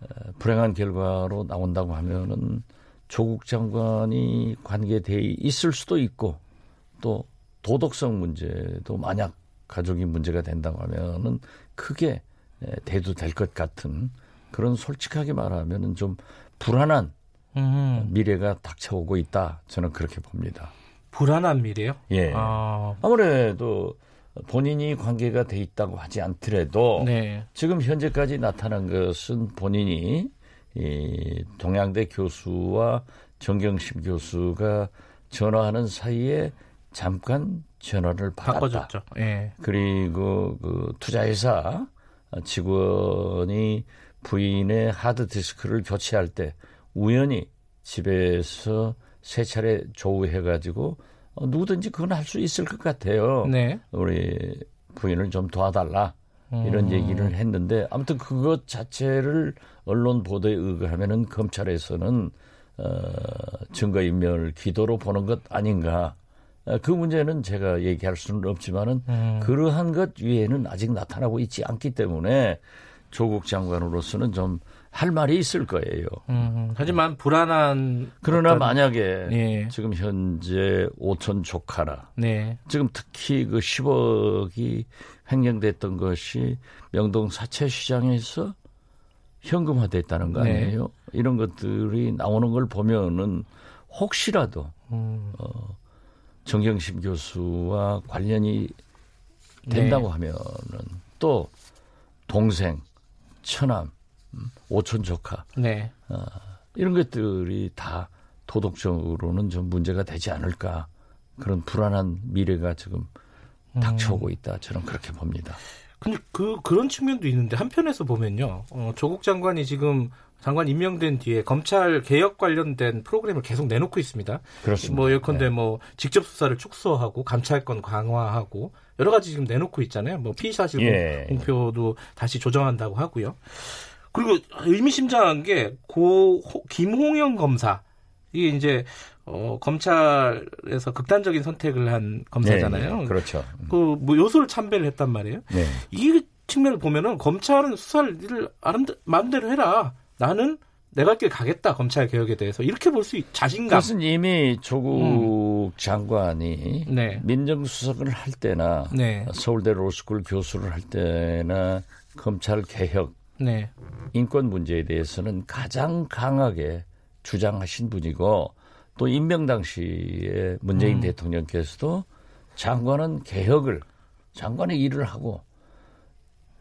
H: 어, 불행한 결과로 나온다고 하면은 조국 장관이 관계돼 있을 수도 있고 또 도덕성 문제도 만약 가족이 문제가 된다고 하면은 크게 대두 될 것 같은 그런 솔직하게 말하면은 좀 불안한 음. 미래가 닥쳐오고 있다. 저는 그렇게 봅니다.
B: 불안한 미래요?
H: 예. 아. 아무래도 본인이 관계가 돼 있다고 하지 않더라도 네. 지금 현재까지 나타난 것은 본인이 이 동양대 교수와 정경심 교수가 전화하는 사이에 잠깐 전화를 받았다. 바꿔줬죠. 예. 그리고 그 투자회사 직원이 부인의 하드디스크를 교체할 때 우연히 집에서 세 차례 조우해가지고 어, 누구든지 그건 할 수 있을 것 같아요. 네. 우리 부인을 좀 도와달라. 이런 음. 얘기를 했는데 아무튼 그것 자체를 언론 보도에 의거하면은 검찰에서는 어, 증거인멸 기도로 보는 것 아닌가. 어, 그 문제는 제가 얘기할 수는 없지만은 음. 그러한 것 위에는 아직 나타나고 있지 않기 때문에 조국 장관으로서는 좀 할 말이 있을 거예요.
B: 음, 하지만 불안한
H: 그러나 어떤... 만약에 예. 지금 현재 오천 조카라 네. 지금 특히 그 10억이 횡령됐던 것이 명동 사채 시장에서 현금화됐다는 거 네. 아니에요? 네. 이런 것들이 나오는 걸 보면은 혹시라도 음. 어, 정경심 교수와 관련이 된다고 네. 하면은 또 동생 처남, 음, 오촌 조카, 네. 어, 이런 것들이 다 도덕적으로는 좀 문제가 되지 않을까 그런 불안한 미래가 지금 음. 닥쳐오고 있다. 저는 그렇게 봅니다.
B: 근데 그 그런 측면도 있는데 한편에서 보면요, 어, 조국 장관이 지금 장관 임명된 뒤에 검찰 개혁 관련된 프로그램을 계속 내놓고 있습니다.
H: 그렇습니다.
B: 뭐 예컨대 네. 뭐 직접 수사를 축소하고 감찰권 강화하고 여러 가지 지금 내놓고 있잖아요. 뭐 피의 사실 예. 공표도 다시 조정한다고 하고요. 그리고 의미심장한 게 고 김홍영 검사 이게 이제 어, 검찰에서 극단적인 선택을 한 검사잖아요.
H: 네, 그렇죠.
B: 그 뭐 요소를 참배를 했단 말이에요. 네. 이 측면을 보면은 검찰은 수사를 마음대로 해라. 나는 내가 길 가겠다 검찰 개혁에 대해서 이렇게 볼 수 자신감.
H: 그것은 이미 조국 음. 장관이 네. 민정수석을 할 때나 네. 서울대 로스쿨 교수를 할 때나 검찰 개혁, 네. 인권 문제에 대해서는 가장 강하게 주장하신 분이고 또 임명 당시에 문재인 음. 대통령께서도 장관은 개혁을 장관의 일을 하고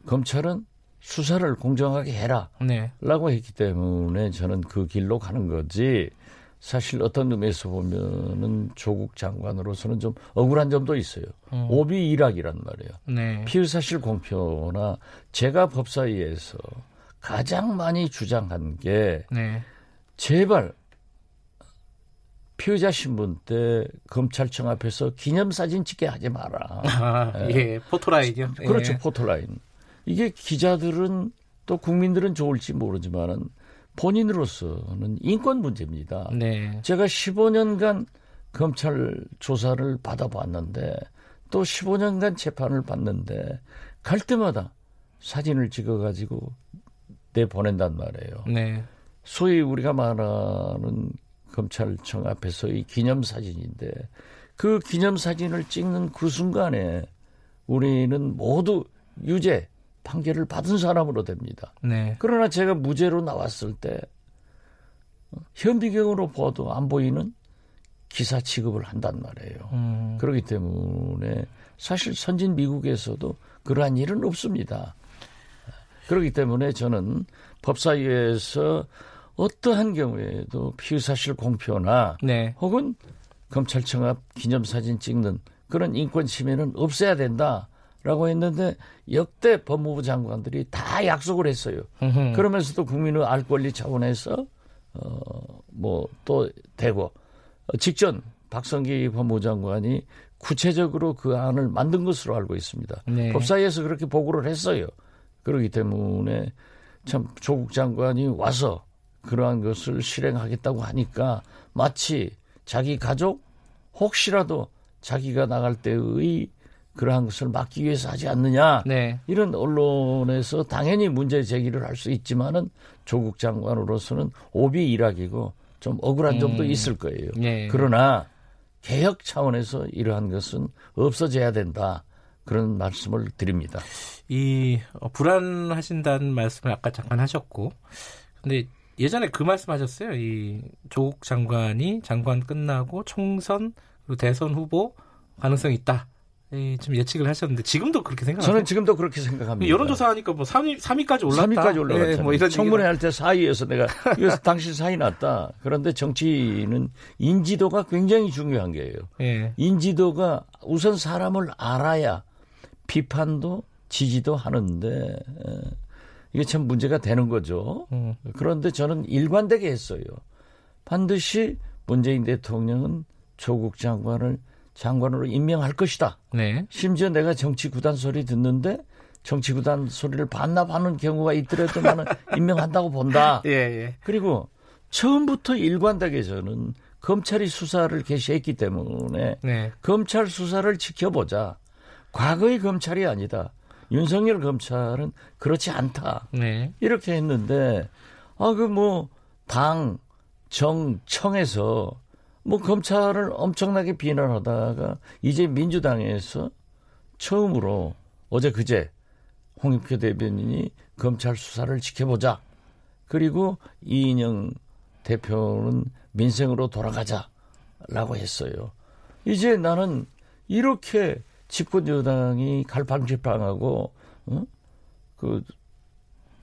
H: 검찰은 수사를 공정하게 해라. 네. 라고 했기 때문에 저는 그 길로 가는 거지. 사실 어떤 의미에서 보면은 조국 장관으로서는 좀 억울한 점도 있어요. 음. 오비 일학이란 말이에요. 네. 피의 사실 공표나 제가 법사위에서 가장 많이 주장한 게 네. 제발 피의자 신분 때 검찰청 앞에서 기념사진 찍게 하지 마라. [LAUGHS]
B: 아, 예. 예. 포토라인이요?
H: 그렇죠. 예. 포토라인. 이게 기자들은 또 국민들은 좋을지 모르지만은 본인으로서는 인권 문제입니다. 네. 제가 15년간 검찰 조사를 받아봤는데 또 15년간 재판을 받는데 갈 때마다 사진을 찍어가지고 내 보낸단 말이에요. 네. 소위 우리가 말하는 검찰청 앞에서의 기념사진인데 그 기념사진을 찍는 그 순간에 우리는 모두 유죄, 판결을 받은 사람으로 됩니다. 네. 그러나 제가 무죄로 나왔을 때 현비경으로 봐도 안 보이는 기사 취급을 한단 말이에요. 음. 그렇기 때문에 사실 선진 미국에서도 그러한 일은 없습니다. 그렇기 때문에 저는 법사위에서 어떠한 경우에도 피의사실 공표나 네. 혹은 검찰청 앞 기념사진 찍는 그런 인권 침해는 없애야 된다. 라고 했는데 역대 법무부 장관들이 다 약속을 했어요. 그러면서도 국민의 알 권리 차원에서 어뭐 또 되고 어, 직전 박성기 법무부 장관이 구체적으로 그 안을 만든 것으로 알고 있습니다. 네. 법사위에서 그렇게 보고를 했어요. 그렇기 때문에 참 조국 장관이 와서 그러한 것을 실행하겠다고 하니까 마치 자기 가족 혹시라도 자기가 나갈 때의 그러한 것을 막기 위해서 하지 않느냐. 네. 이런 언론에서 당연히 문제 제기를 할 수 있지만은 조국 장관으로서는 오비 일학이고 좀 억울한 점도 음. 있을 거예요. 네. 그러나 개혁 차원에서 이러한 것은 없어져야 된다. 그런 말씀을 드립니다.
B: 이 어, 불안하신다는 말씀을 아까 잠깐 하셨고, 근데 예전에 그 말씀하셨어요. 이 조국 장관이 장관 끝나고 총선 대선 후보 가능성이 있다. 예, 좀 예측을 하셨는데 지금도 그렇게 생각하세요?
H: 저는 지금도 그렇게 생각합니다.
B: 여론조사 하니까 뭐 3위, 3위까지 올랐다.
H: 3위까지 올라갔잖아요. 예, 뭐 이런 청문회 할 때 4위에서 내가 이래서 당신 4위 났다. 그런데 정치는 인지도가 굉장히 중요한 게예요. 예. 인지도가 우선 사람을 알아야 비판도 지지도 하는데 예, 이게 참 문제가 되는 거죠. 음. 그런데 저는 일관되게 했어요. 반드시 문재인 대통령은 조국 장관을 장관으로 임명할 것이다. 네. 심지어 내가 정치 구단 소리 듣는데 정치 구단 소리를 반납하는 경우가 있더라도 나는 [LAUGHS] 임명한다고 본다. 예, 예. 그리고 처음부터 일관되게 저는 검찰이 수사를 개시했기 때문에 네. 검찰 수사를 지켜보자. 과거의 검찰이 아니다. 윤석열 검찰은 그렇지 않다. 네. 이렇게 했는데 아 그 뭐 당, 정, 청에서 뭐 검찰을 엄청나게 비난하다가 이제 민주당에서 처음으로 어제 그제 홍익표 대변인이 검찰 수사를 지켜보자. 그리고 이인영 대표는 민생으로 돌아가자라고 했어요. 이제 나는 이렇게 집권 여당이 갈팡질팡하고 어? 그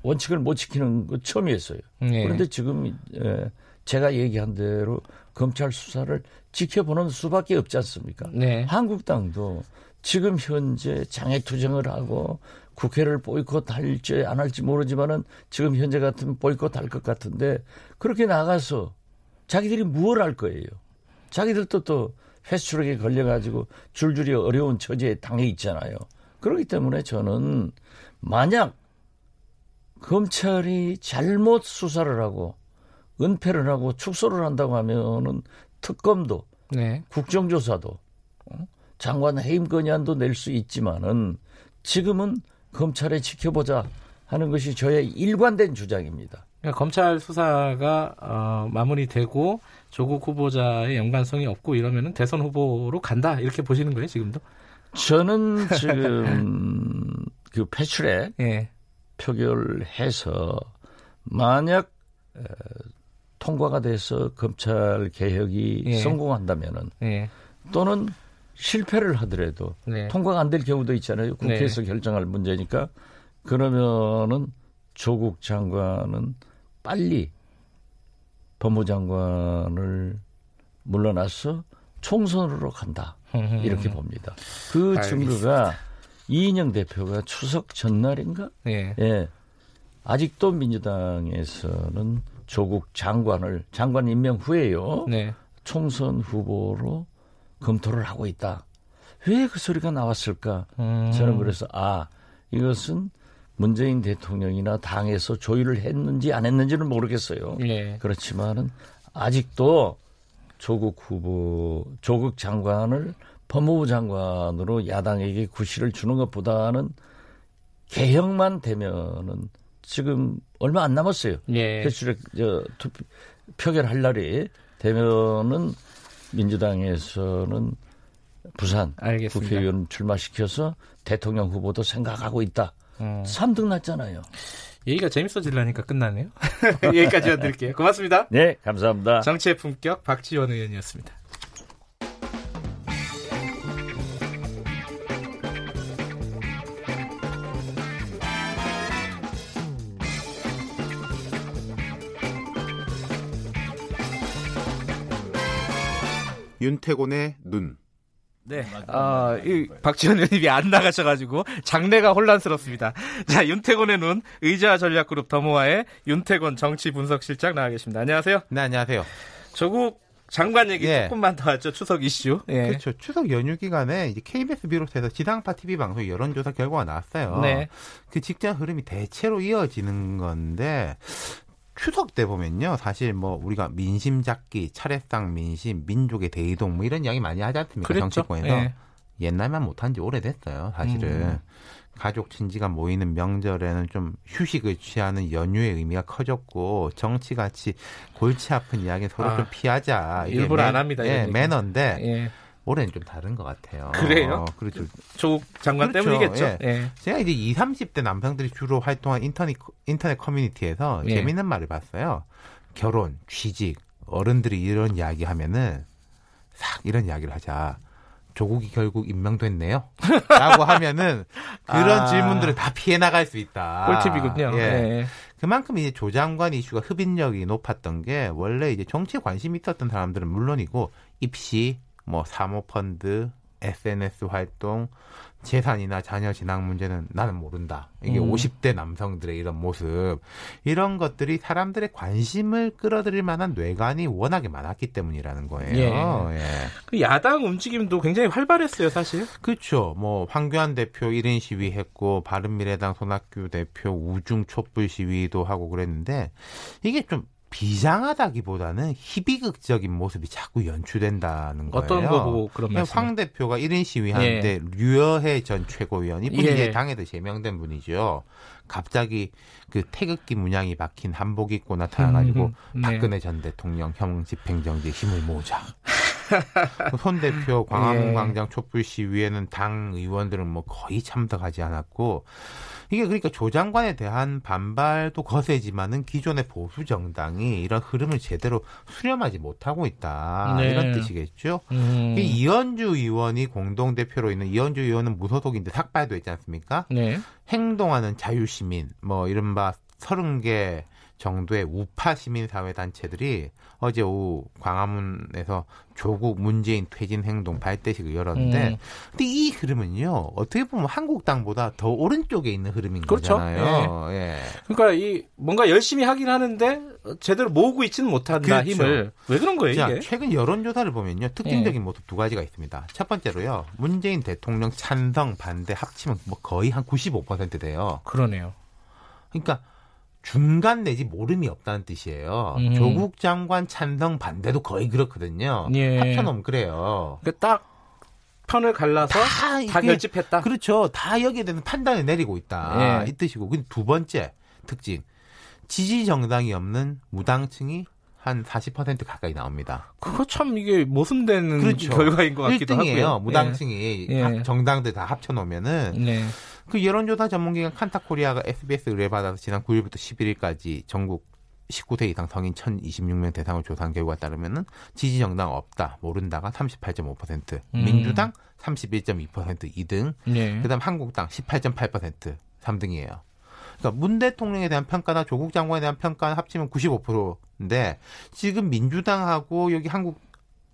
H: 원칙을 못 지키는 거 처음이었어요. 네. 그런데 지금 예, 제가 얘기한 대로 검찰 수사를 지켜보는 수밖에 없지 않습니까? 네. 한국당도 지금 현재 장애 투쟁을 하고 국회를 보이콧할지 안 할지 모르지만은 지금 현재 같으면 보이콧할 것 같은데 그렇게 나가서 자기들이 무엇 할 거예요? 자기들도 또 패스트트랙에 걸려가지고 줄줄이 어려운 처지에 당해 있잖아요. 그렇기 때문에 저는 만약 검찰이 잘못 수사를 하고 은폐를 하고 축소를 한다고 하면은 특검도 네. 국정조사도 어? 장관 해임 건의안도 낼 수 있지만은 지금은 검찰에 지켜보자 하는 것이 저의 일관된 주장입니다.
B: 그러니까 검찰 수사가 어, 마무리되고 조국 후보자의 연관성이 없고 이러면은 대선 후보로 간다 이렇게 보시는 거예요 지금도?
H: 저는 [LAUGHS] 지금 그 패출에 예. 표결해서 만약 에, 통과가 돼서 검찰 개혁이 예. 성공한다면은 예. 또는 실패를 하더라도 네. 통과가 안 될 경우도 있잖아요. 국회에서 네. 결정할 문제니까 그러면은 조국 장관은 빨리 법무장관을 물러나서 총선으로 간다. 이렇게 봅니다. 그 증거가 이인영 대표가 추석 전날인가? 예. 예. 아직도 민주당에서는 조국 장관을 장관 임명 후에요. 네. 총선 후보로 검토를 하고 있다. 왜 그 소리가 나왔을까? 음. 저는 그래서 아 이것은 문재인 대통령이나 당에서 조율을 했는지 안 했는지는 모르겠어요. 네. 그렇지만은 아직도 조국 후보, 조국 장관을 법무부 장관으로 야당에게 구실을 주는 것보다는 개혁만 되면은 지금 얼마 안 남았어요. 예. 대출에 저 투표, 표결할 날이 되면은 민주당에서는 부산 알겠습니다. 국회의원 출마시켜서 대통령 후보도 생각하고 있다. 음. 3등 났잖아요.
B: 얘기가 재밌어지려니까 끝나네요. [LAUGHS] 여기까지 드릴게요. 고맙습니다.
H: 네, 감사합니다.
B: 정치의 품격 박지원 의원이었습니다.
I: 윤태곤의 눈.
B: 네. 아, 이 박지원 의원님이 안 나가셔가지고 장래가 혼란스럽습니다. 자, 윤태곤의 눈 의자 전략그룹 더모아의 윤태곤 정치 분석실장 나와 계십니다. 안녕하세요.
J: 네, 안녕하세요.
B: 조국 장관 얘기 예. 조금만 더 하죠. 추석 이슈.
J: 예. 그렇죠. 추석 연휴 기간에 이제 KBS 비롯해서 지상파 TV 방송 여론조사 결과가 나왔어요. 네. 그 직전 흐름이 대체로 이어지는 건데 추석 때 보면요. 사실 뭐 우리가 민심 잡기, 차례상 민심, 민족의 대이동 뭐 이런 이야기 많이 하지 않습니까? 그랬죠? 정치권에서. 예. 옛날만 못한 지 오래됐어요. 사실은. 음. 가족 친지가 모이는 명절에는 좀 휴식을 취하는 연휴의 의미가 커졌고 정치 같이 골치 아픈 이야기 서로 아, 좀 피하자.
B: 일부러 매, 안 합니다.
J: 예, 매너인데 예. 올해는 좀 다른 것 같아요.
B: 그래요? 어, 그렇죠. 조국 장관 그렇죠. 때문이겠죠. 예. 예.
J: 제가 이제 20, 30대 남성들이 주로 활동한 인터넷, 인터넷 커뮤니티에서 예. 재밌는 말을 봤어요. 결혼, 취직, 어른들이 이런 이야기 하면은 싹 이런 이야기를 하자. 조국이 결국 임명됐네요. [LAUGHS] 라고 하면은 그런 아, 질문들을 다 피해 나갈 수 있다.
B: 꿀팁이군요. 예. 네.
J: 그만큼 이제 조 장관 이슈가 흡인력이 높았던 게 원래 이제 정치에 관심이 있었던 사람들은 물론이고 입시, 뭐 사모펀드, SNS 활동, 재산이나 자녀 진학 문제는 나는 모른다. 이게 음. 50대 남성들의 이런 모습. 이런 것들이 사람들의 관심을 끌어들일 만한 뇌관이 워낙에 많았기 때문이라는 거예요. 예. 예.
B: 그 야당 움직임도 굉장히 활발했어요, 사실.
J: 그렇죠. 뭐 황교안 대표 1인 시위 했고 바른미래당 손학규 대표 우중 촛불 시위도 하고 그랬는데 이게 좀 비장하다기보다는 희비극적인 모습이 자꾸 연출된다는 거예요.
B: 어떤 거 보고 그런
J: 말씀? 황 대표가 1인 시위하는데 예. 류여해 전 최고위원 이분이 예. 이제 당에도 제명된 분이죠. 갑자기 그 태극기 문양이 박힌 한복 입고 나타나가지고 음, 음, 네. 박근혜 전 대통령 형 집행정지에 힘을 모으자. [LAUGHS] 손 대표 광화문 예. 광장 촛불 시위에는 당 의원들은 뭐 거의 참석하지 않았고 이게 그러니까 조 장관에 대한 반발도 거세지만은 기존의 보수 정당이 이런 흐름을 제대로 수렴하지 못하고 있다 네. 이런 뜻이겠죠. 음. 이현주 의원이 공동 대표로 있는 이현주 의원은 무소속인데 삭발도 했지 않습니까? 네. 행동하는 자유시민 뭐 이른바 서른 개 정도의 우파 시민 사회 단체들이 어제 오후 광화문에서 조국 문재인 퇴진 행동 발대식을 열었는데 음. 근데 이 흐름은요 어떻게 보면 한국당보다 더 오른쪽에 있는 흐름인 그렇죠. 거잖아요. 예. 예.
B: 그러니까 이 뭔가 열심히 하긴 하는데 제대로 모으고 있지는 못한다 그렇죠. 힘을 왜 그런 거예요 자, 이게?
J: 최근 여론 조사를 보면요 특징적인 예. 모습 두 가지가 있습니다. 첫 번째로요 문재인 대통령 찬성 반대 합치면 뭐 거의 한 95% 돼요.
B: 그러네요.
J: 그러니까 중간 내지 모름이 없다는 뜻이에요. 음. 조국 장관 찬성 반대도 거의 그렇거든요. 예. 합쳐놓으면 그래요.
B: 그러니까 딱 편을 갈라서 다, 다 결집했다.
J: 그렇죠. 다 여기에 대해서 판단을 내리고 있다. 예. 이 뜻이고. 근데 두 번째 특징. 지지 정당이 없는 무당층이 한 40% 가까이 나옵니다.
B: 그거 참 이게 모순되는 그렇죠. 결과인 것 같기도 1등이에요. 하고요.
J: 무당층이 예. 정당들 다 합쳐 놓으면은 네. 그 여론조사 전문기관 칸타코리아가 SBS 의뢰받아서 지난 9일부터 11일까지 전국 19세 이상 성인 1,026명 대상을 조사한 결과에 따르면은 지지 정당 없다, 모른다가 38.5%, 음. 민주당 31.2% 2등, 네. 그다음 한국당 18.8% 3등이에요. 그러니까 문 대통령에 대한 평가나 조국 장관에 대한 평가는 합치면 95%인데 지금 민주당하고 여기 한국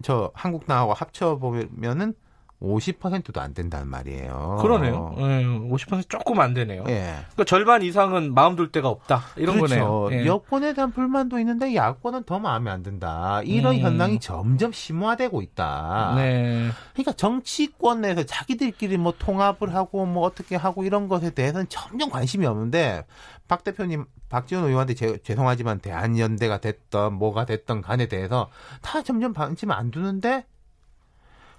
J: 저 한국당하고 합쳐 보면은 50%도 안 된다는 말이에요.
B: 그러네요. 네, 50% 조금 안 되네요. 예. 그러니까 절반 이상은 마음 둘 데가 없다. 이런
J: 그렇죠.
B: 거네요.
J: 예. 여권에 대한 불만도 있는데 야권은 더 마음에 안 든다. 이런 음. 현상이 점점 심화되고 있다. 네. 그러니까 정치권 내에서 자기들끼리 뭐 통합을 하고 뭐 어떻게 하고 이런 것에 대해서는 점점 관심이 없는데 박 대표님, 박지원 의원한테 제, 죄송하지만 대한연대가 됐던 뭐가 됐던 간에 대해서 다 점점 관심 안 두는데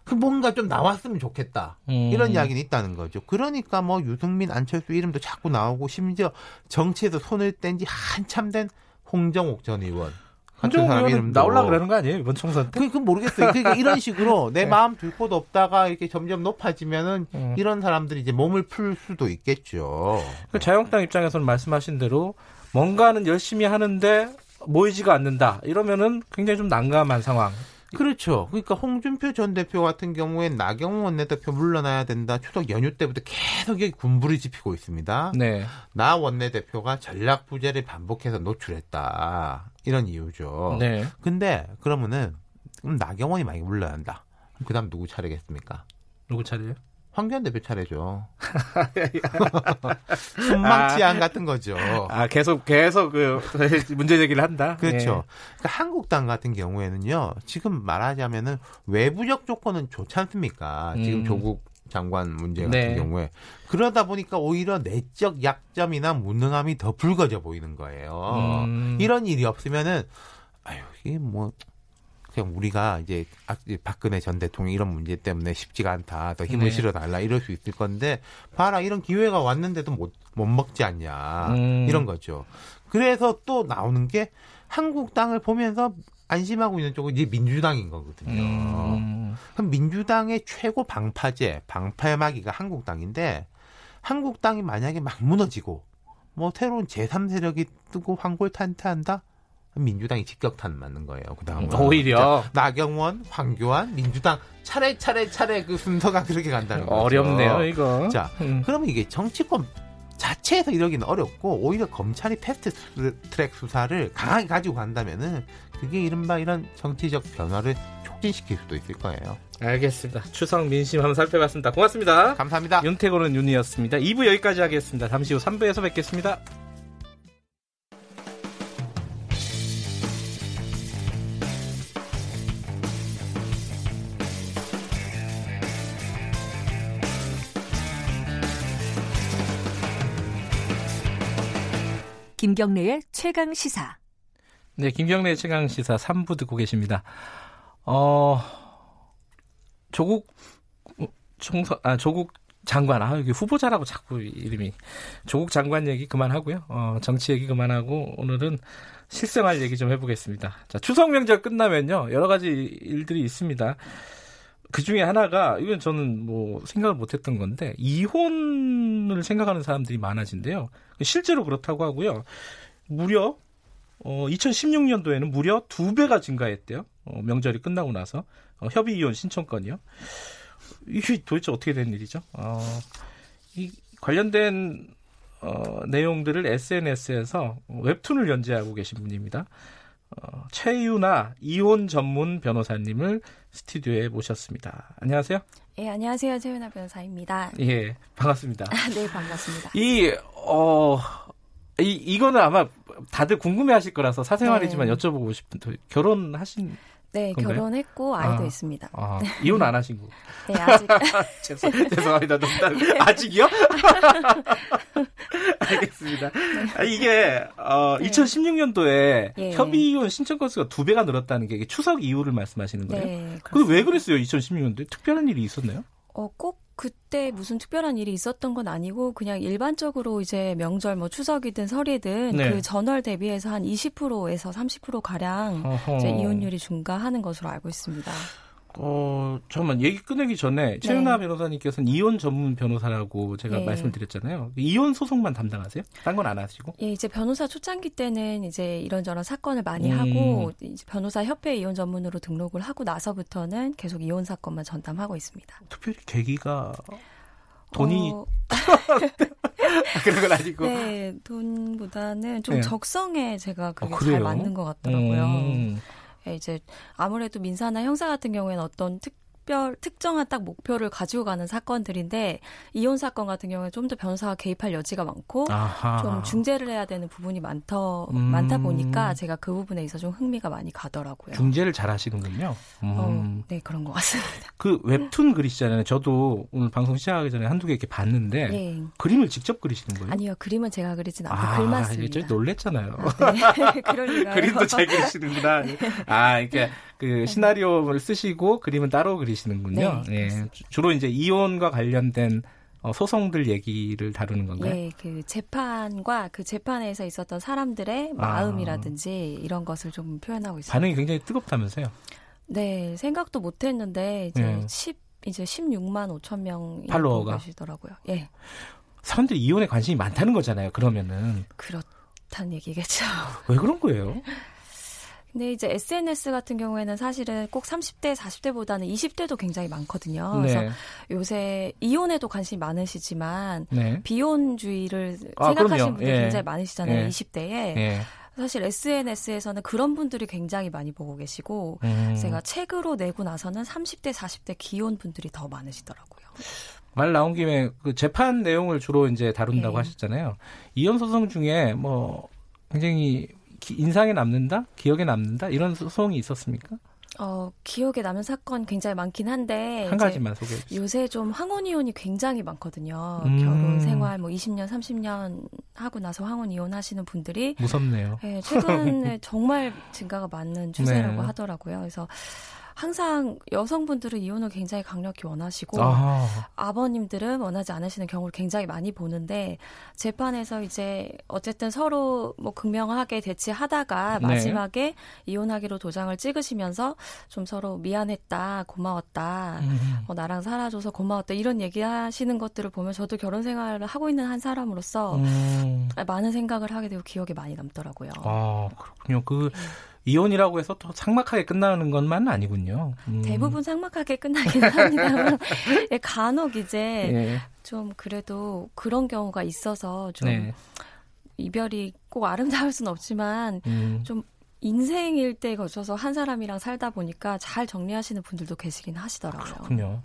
J: 그 뭔가 좀 나왔으면 좋겠다. 음. 이런 이야기는 있다는 거죠. 그러니까 뭐 유승민, 안철수 이름도 자꾸 나오고 심지어 정치에서 손을 뗀 지 한참 된 홍정옥 전 의원.
B: 한정욱 의원 나올라 그러는 거 아니에요 이번 총선 때?
J: 그, 그 모르겠어요. 그러니까 [LAUGHS] 이런 식으로 내 네. 마음 둘 곳 없다가 이렇게 점점 높아지면은 음. 이런 사람들이 이제 몸을 풀 수도 있겠죠.
B: 그 자유한국당 입장에서는 말씀하신 대로 뭔가는 열심히 하는데 모이지가 않는다. 이러면은 굉장히 좀 난감한 상황.
J: 그렇죠. 그러니까 홍준표 전 대표 같은 경우엔 나경원 원내대표 물러나야 된다. 추석 연휴 때부터 계속 여기 군부를 지피고 있습니다. 네. 나 원내대표가 전략 부재를 반복해서 노출했다. 이런 이유죠. 네. 근데 그러면은 그럼 나경원이 많이 물러난다. 그다음 누구 차례겠습니까?
B: 누구 차례요?
J: 황교안 대표 차례죠. [LAUGHS] 순망치안 아, 같은 거죠.
B: 아 계속 계속 그 [LAUGHS] 문제 제기를 한다.
J: 그렇죠. 네. 그러니까 한국당 같은 경우에는요. 지금 말하자면은 외부적 조건은 좋지 않습니까? 지금 음. 조국 장관 문제 같은 네. 경우에 그러다 보니까 오히려 내적 약점이나 무능함이 더 붉어져 보이는 거예요. 음. 이런 일이 없으면은 아유 이게 뭐 그냥 우리가 이제 박근혜 전 대통령 이런 문제 때문에 쉽지가 않다. 더 힘을 네. 실어달라. 이럴 수 있을 건데 봐라 이런 기회가 왔는데도 못, 못 먹지 않냐. 음. 이런 거죠. 그래서 또 나오는 게 한국 땅을 보면서 안심하고 있는 쪽은 이제 민주당인 거거든요. 음. 그럼 민주당의 최고 방파제, 방파마기가 한국당인데 한국당이 만약에 막 무너지고 뭐 새로운 제3세력이 뜨고 황골탄퇴한다? 민주당이 직격탄 맞는 거예요. 그다음
B: 오히려
J: 나경원, 황교안, 민주당 차례 차례 차례 그 순서가 그렇게 간다는 거죠.
B: 어렵네요, 이거.
J: 자, 음. 그러면 이게 정치권 자체에서 이러기는 어렵고 오히려 검찰이 패스트 트랙 수사를 강하게 가지고 간다면은 그게 이른바 이런 정치적 변화를 촉진시킬 수도 있을 거예요.
B: 알겠습니다. 추석 민심 한번 살펴봤습니다. 고맙습니다.
J: 감사합니다.
B: 윤태고는 윤이었습니다. 2부 여기까지 하겠습니다. 잠시 후 3부에서 뵙겠습니다.
F: 김경래의 최강 시사.
B: 네, 김경래의 최강 시사 3부 듣고 계십니다. 어, 조국 총선 아 조국 장관 아 여기 후보자라고 자꾸 이름이 조국 장관 얘기 그만하고요. 어, 정치 얘기 그만하고 오늘은 실생활 얘기 좀 해보겠습니다. 자 추석 명절 끝나면요 여러 가지 일들이 있습니다. 그 중에 하나가 이건 저는 뭐 생각을 못했던 건데 이혼을 생각하는 사람들이 많아진대요. 실제로 그렇다고 하고요. 무려 어, 2016년도에는 무려 두 배가 증가했대요. 어, 명절이 끝나고 나서 어, 협의 이혼 신청건이요. 이게 도대체 어떻게 된 일이죠? 어, 이 관련된 어, 내용들을 SNS에서 웹툰을 연재하고 계신 분입니다. 어, 최유나 이혼 전문 변호사님을 스튜디오에 모셨습니다. 안녕하세요.
I: 예, 안녕하세요. 최유나 변호사입니다.
B: 예, 반갑습니다.
I: 네, 반갑습니다.
B: 이, 어, 이, 이거는 아마 다들 궁금해 하실 거라서 사생활이지만 네. 여쭤보고 싶은, 결혼하신
I: 네, 건가요? 결혼했고 아이도 아, 있습니다.
B: 아, 이혼 안 하신 거? [LAUGHS]
I: 네, 아직. [LAUGHS]
B: 죄송, 죄송합니다. 농담. 네. 아직이요? [LAUGHS] 알겠습니다. 네. 아, 이게 어, 네. 2016년도에 예. 협의 이혼 신청 건수가 두 배가 늘었다는 게 추석 이후를 말씀하시는 거예요? 네. 그게 왜 그랬어요? 2016년도에 특별한 일이 있었나요?
I: 어, 꼭 그때 무슨 특별한 일이 있었던 건 아니고 그냥 일반적으로 이제 명절 뭐 추석이든 설이든 네. 그 전월 대비해서 한 20%에서 30% 가량 이제 이혼율이 증가하는 것으로 알고 있습니다.
B: 어, 잠깐만, 얘기 끝내기 전에 네. 최윤아 변호사님께서는 이혼 전문 변호사라고 제가 네. 말씀을 드렸잖아요. 이혼 소송만 담당하세요? 딴 건 안 하시고?
I: 예, 이제 변호사 초창기 때는 이제 이런저런 사건을 많이 음. 하고, 이제 변호사 협회 이혼 전문으로 등록을 하고 나서부터는 계속 이혼 사건만 전담하고 있습니다.
B: 특별히 계기가 돈이 어... [LAUGHS] 그런 건 아니고.
I: 네, 돈보다는 좀 네. 적성에 제가 그게 아, 잘 맞는 것 같더라고요. 음. 예, 이제 아무래도 민사나 형사 같은 경우에는 어떤 특 특별 특정한 딱 목표를 가지고 가는 사건들인데 이혼 사건 같은 경우에 좀 더 변호사가 개입할 여지가 많고 아하. 좀 중재를 해야 되는 부분이 많더 음. 많다 보니까 제가 그 부분에 있어 좀 흥미가 많이 가더라고요.
B: 중재를 잘 하시는군요. 음.
I: 어, 네 그런 것 같습니다.
B: 그 웹툰 그리시잖아요. 저도 오늘 방송 시작하기 전에 한두 개 이렇게 봤는데 네. 그림을 직접 그리시는 거예요?
I: 아니요 그림은 제가 그리진 않고 아, 글만 씁니다.
B: 저 놀랬잖아요.
I: 아, 네. [LAUGHS] [LAUGHS]
B: 그림도 잘 그리시는구나. [LAUGHS] 아 이렇게 그 시나리오를 쓰시고 그림은 따로 그리시는군요. 네, 예. 주로 이제 이혼과 관련된 어, 소송들 얘기를 다루는 건가요?
I: 네, 그 재판과 그 재판에서 있었던 사람들의 아. 마음이라든지 아. 이런 것을 좀 표현하고 있습니다.
B: 반응이 굉장히 뜨겁다면서요?
I: 네, 생각도 못했는데 이제 네. 10 이제 16만 5천 명 팔로워가 계시더라고요. 예.
B: 사람들이 이혼에 관심이 많다는 거잖아요. 그러면은
I: 그렇다는 얘기겠죠.
B: 왜 그런 거예요? [LAUGHS]
I: 근데 이제 SNS 같은 경우에는 사실은 꼭 30대, 40대보다는 20대도 굉장히 많거든요. 네. 그래서 요새 이혼에도 관심이 많으시지만 네. 비혼주의를 아, 생각하시는 분들이 예. 굉장히 많으시잖아요. 예. 20대에. 예. 사실 SNS에서는 그런 분들이 굉장히 많이 보고 계시고 음. 제가 책으로 내고 나서는 30대, 40대 기혼 분들이 더 많으시더라고요.
B: 말 나온 김에 그 재판 내용을 주로 이제 다룬다고 네. 하셨잖아요. 이혼 소송 중에 뭐 굉장히 인상에 남는다, 기억에 남는다 이런 소송이 있었습니까?
I: 어, 기억에 남는 사건 굉장히 많긴 한데
B: 한 가지만 소개해
I: 주세요. 요새 좀 황혼 이혼이 굉장히 많거든요. 음. 결혼 생활 뭐 20년, 30년 하고 나서 황혼 이혼하시는 분들이
B: 무섭네요.
I: 네, 최근에 [LAUGHS] 정말 증가가 많은 추세라고 네. 하더라고요. 그래서 항상 여성분들은 이혼을 굉장히 강력히 원하시고 아. 버님들은 원하지 않으시는 경우를 굉장히 많이 보는데 재판에서 이제 어쨌든 서로 뭐 극명하게 대치하다가 네. 마지막에 이혼하기로 도장을 찍으시면서 좀 서로 미안했다, 고마웠다, 음. 어, 나랑 살아줘서 고마웠다 이런 얘기하시는 것들을 보면 저도 결혼 생활을 하고 있는 한 사람으로서 음. 많은 생각을 하게 되고 기억에 많이 남더라고요.
B: 아 그렇군요. 그 네. 이혼이라고 해서 또 삭막하게 끝나는 것만 아니군요.
I: 음. 대부분 삭막하게 끝나긴 합니다만 [LAUGHS] 예, 간혹 이제 예. 좀 그래도 그런 경우가 있어서 좀 네. 이별이 꼭 아름다울 수는 없지만 음. 좀 인생 일대 거쳐서 한 사람이랑 살다 보니까 잘 정리하시는 분들도 계시긴 하시더라고요.
B: 그렇군요.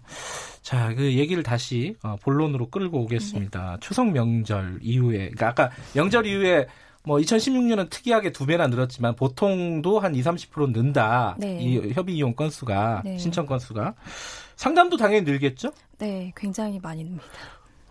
B: 자, 그 얘기를 다시 어, 본론으로 끌고 오겠습니다. 네. 추석 명절 이후에, 그러니까 아까 명절 이후에 뭐 2016년은 특이하게 두 배나 늘었지만 보통도 한 2, 30% 는다. 네. 이 협의 이용 건수가 네. 신청 건수가 상담도 당연히 늘겠죠?
I: 네, 굉장히 많이 늡니다.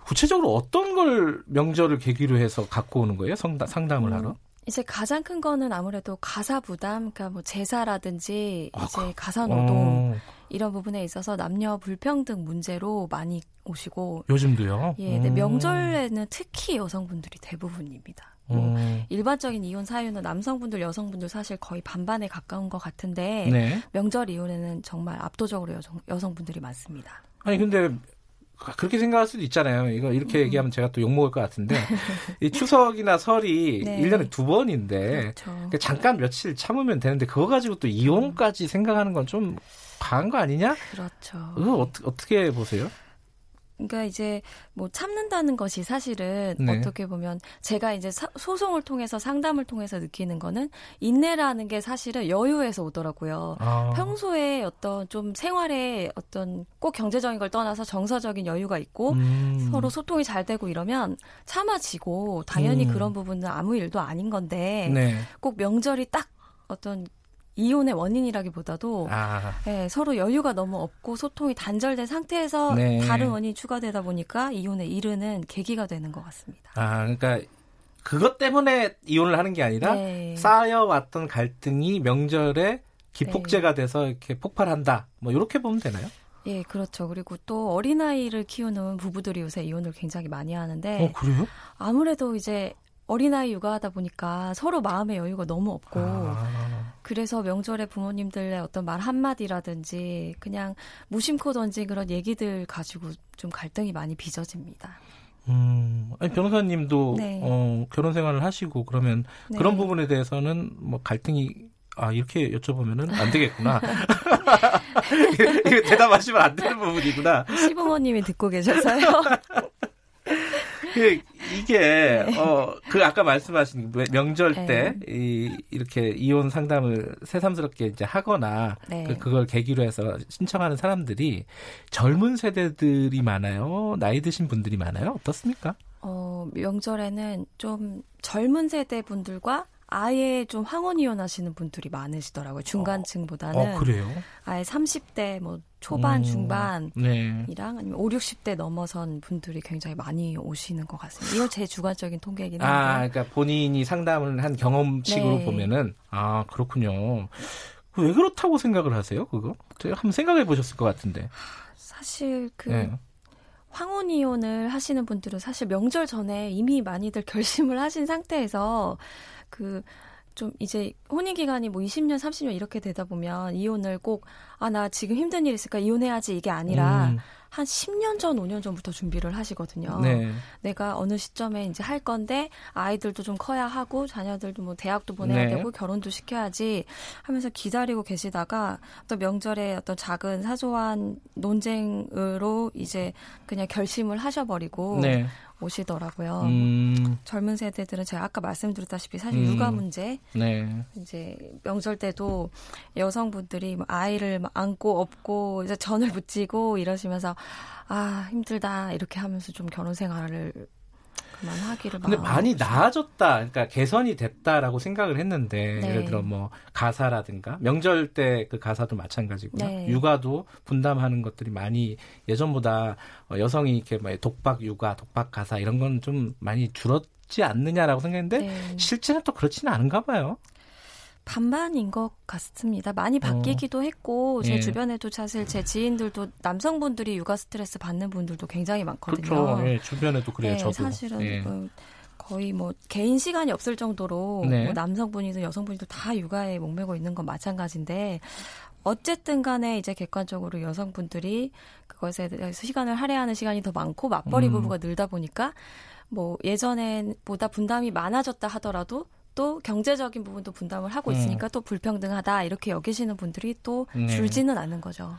B: 구체적으로 어떤 걸 명절을 계기로 해서 갖고 오는 거예요? 상담, 상담을 음, 하러?
I: 이제 가장 큰 거는 아무래도 가사 부담, 그러니까 뭐 제사라든지 아, 이제 가사 노동 어. 이런 부분에 있어서 남녀 불평등 문제로 많이 오시고
B: 요즘도요?
I: 예, 네, 명절에는 특히 여성분들이 대부분입니다. 뭐 음. 일반적인 이혼 사유는 남성분들, 여성분들 사실 거의 반반에 가까운 것 같은데 네. 명절 이혼에는 정말 압도적으로 여성, 여성분들이 많습니다.
B: 아니 근데 그렇게 생각할 수도 있잖아요. 이거 이렇게 음. 얘기하면 제가 또 욕먹을 것 같은데 [LAUGHS] 이 추석이나 설이 네. 1년에 두 번인데 그렇죠. 그러니까 잠깐 며칠 참으면 되는데 그거 가지고 또 이혼까지 생각하는 건 좀 과한 거 아니냐?
I: 그렇죠.
B: 그거 어떻게, 어떻게 보세요?
I: 그러니까 이제 뭐 참는다는 것이 사실은 네. 어떻게 보면 제가 이제 사, 소송을 통해서 상담을 통해서 느끼는 거는 인내라는 게 사실은 여유에서 오더라고요. 아. 평소에 어떤 좀 생활에 어떤 꼭 경제적인 걸 떠나서 정서적인 여유가 있고 음. 서로 소통이 잘 되고 이러면 참아지고 당연히 음. 그런 부분은 아무 일도 아닌 건데 네. 꼭 명절이 딱 어떤 이혼의 원인이라기보다도 아. 네, 서로 여유가 너무 없고 소통이 단절된 상태에서 네. 다른 원인이 추가되다 보니까 이혼에 이르는 계기가 되는 것 같습니다.
B: 아, 그러니까 그것 때문에 이혼을 하는 게 아니라 네. 쌓여왔던 갈등이 명절에 기폭제가 네. 돼서 이렇게 폭발한다. 뭐 이렇게 보면 되나요?
I: 예, 그렇죠. 그리고 또 어린아이를 키우는 부부들이 요새 이혼을 굉장히 많이 하는데.
B: 어, 그래요?
I: 아무래도 이제 어린아이 육아하다 보니까 서로 마음의 여유가 너무 없고 아. 그래서 명절에 부모님들의 어떤 말 한마디라든지 그냥 무심코 던진 그런 얘기들 가지고 좀 갈등이 많이 빚어집니다.
B: 음, 아니 변호사님도 네. 어, 결혼 생활을 하시고 그러면 네. 그런 부분에 대해서는 뭐 갈등이 아 이렇게 여쭤보면은 안 되겠구나. [LAUGHS] 대답하시면 안 되는 부분이구나.
I: 시부모님이 듣고 계셔서요. [LAUGHS]
B: 그 이게 네. 어그 아까 말씀하신 명절 네. 때 이, 이렇게 이혼 상담을 새삼스럽게 이제 하거나 네. 그, 그걸 계기로 해서 신청하는 사람들이 젊은 세대들이 많아요. 나이 드신 분들이 많아요. 어떻습니까?
I: 어 명절에는 좀 젊은 세대 분들과 아예 좀 황혼 이혼하시는 분들이 많으시더라고요. 중간층보다는.
B: 어, 그래요?
I: 아예 30대 뭐 초반, 음, 중반이랑 네. 아니면 5, 60대 넘어선 분들이 굉장히 많이 오시는 것 같습니다. 이거 제 주관적인 통계이긴 한데.
B: 아, 그러니까 본인이 상담을 한 경험칙으로 네. 보면은 아, 그렇군요. 왜 그렇다고 생각을 하세요? 그거? 한번 생각해 보셨을 것 같은데.
I: 사실 그 네. 황혼 이혼을 하시는 분들은 사실 명절 전에 이미 많이들 결심을 하신 상태에서 그, 좀 이제 혼인 기간이 뭐 20년, 30년 이렇게 되다 보면 이혼을 꼭, 아, 나 지금 힘든 일 있으니까 이혼해야지 이게 아니라 음. 한 10년 전, 5년 전부터 준비를 하시거든요. 네. 내가 어느 시점에 이제 할 건데 아이들도 좀 커야 하고 자녀들도 뭐 대학도 보내야 네. 되고 결혼도 시켜야지 하면서 기다리고 계시다가 또 명절에 어떤 작은 사소한 논쟁으로 이제 그냥 결심을 하셔버리고 네. 오시더라고요. 음. 젊은 세대들은 제가 아까 말씀드렸다시피 사실 음. 육아 문제, 네. 이제 명절 때도 여성분들이 뭐 아이를 안고 업고 이제 전을 [LAUGHS] 붙이고 이러시면서 아 힘들다 이렇게 하면서 좀 결혼 생활을 하기를
B: 근데 많이 나아졌다, 그러니까 개선이 됐다라고 생각을 했는데 네. 예를 들어 뭐 가사라든가 명절 때 그 가사도 마찬가지고요. 네. 육아도 분담하는 것들이 많이 예전보다 어, 여성이 이렇게 뭐 독박 육아, 독박 가사 이런 건 좀 많이 줄었 지 않느냐라고 생각했는데 네. 실제는 또 그렇지는 않은가 봐요.
I: 반반인 것 같습니다. 많이 어. 바뀌기도 어. 했고 제 예. 주변에도 사실 제 지인들도 남성분들이 육아 스트레스 받는 분들도 굉장히 많거든요.
B: 그렇죠. 예, 주변에도 그래요. 네, 저도.
I: 사실은 예. 뭐 거의 뭐 개인 시간이 없을 정도로 네. 뭐 남성분이든 여성분이든 다 육아에 목매고 있는 건 마찬가지인데 어쨌든 간에 이제 객관적으로 여성분들이 그것에 대해서 시간을 할애하는 시간이 더 많고 맞벌이 음. 부부가 늘다 보니까 뭐 예전보다 분담이 많아졌다 하더라도 또 경제적인 부분도 분담을 하고 음. 있으니까 음. 또 불평등하다 이렇게 여기시는 분들이 또 네. 줄지는 않는 거죠.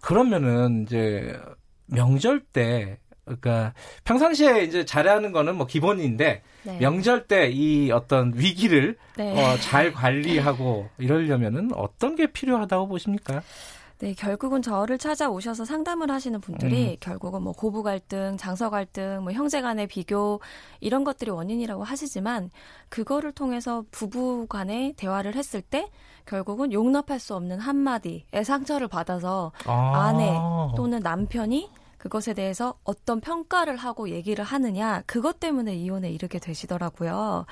B: 그러면은 이제 명절 때 그러니까 평상시에 이제 잘하는 거는 뭐 기본인데 네. 명절 때 이 어떤 위기를 네. 어, 잘 [LAUGHS] 관리하고 이러려면은 어떤 게 필요하다고 보십니까?
I: 네, 결국은 저를 찾아오셔서 상담을 하시는 분들이 음. 결국은 뭐 고부 갈등, 장서 갈등, 뭐 형제 간의 비교 이런 것들이 원인이라고 하시지만 그거를 통해서 부부 간의 대화를 했을 때 결국은 용납할 수 없는 한마디의 상처를 받아서 아. 아내 또는 남편이 그것에 대해서 어떤 평가를 하고 얘기를 하느냐 그것 때문에 이혼에 이르게 되시더라고요.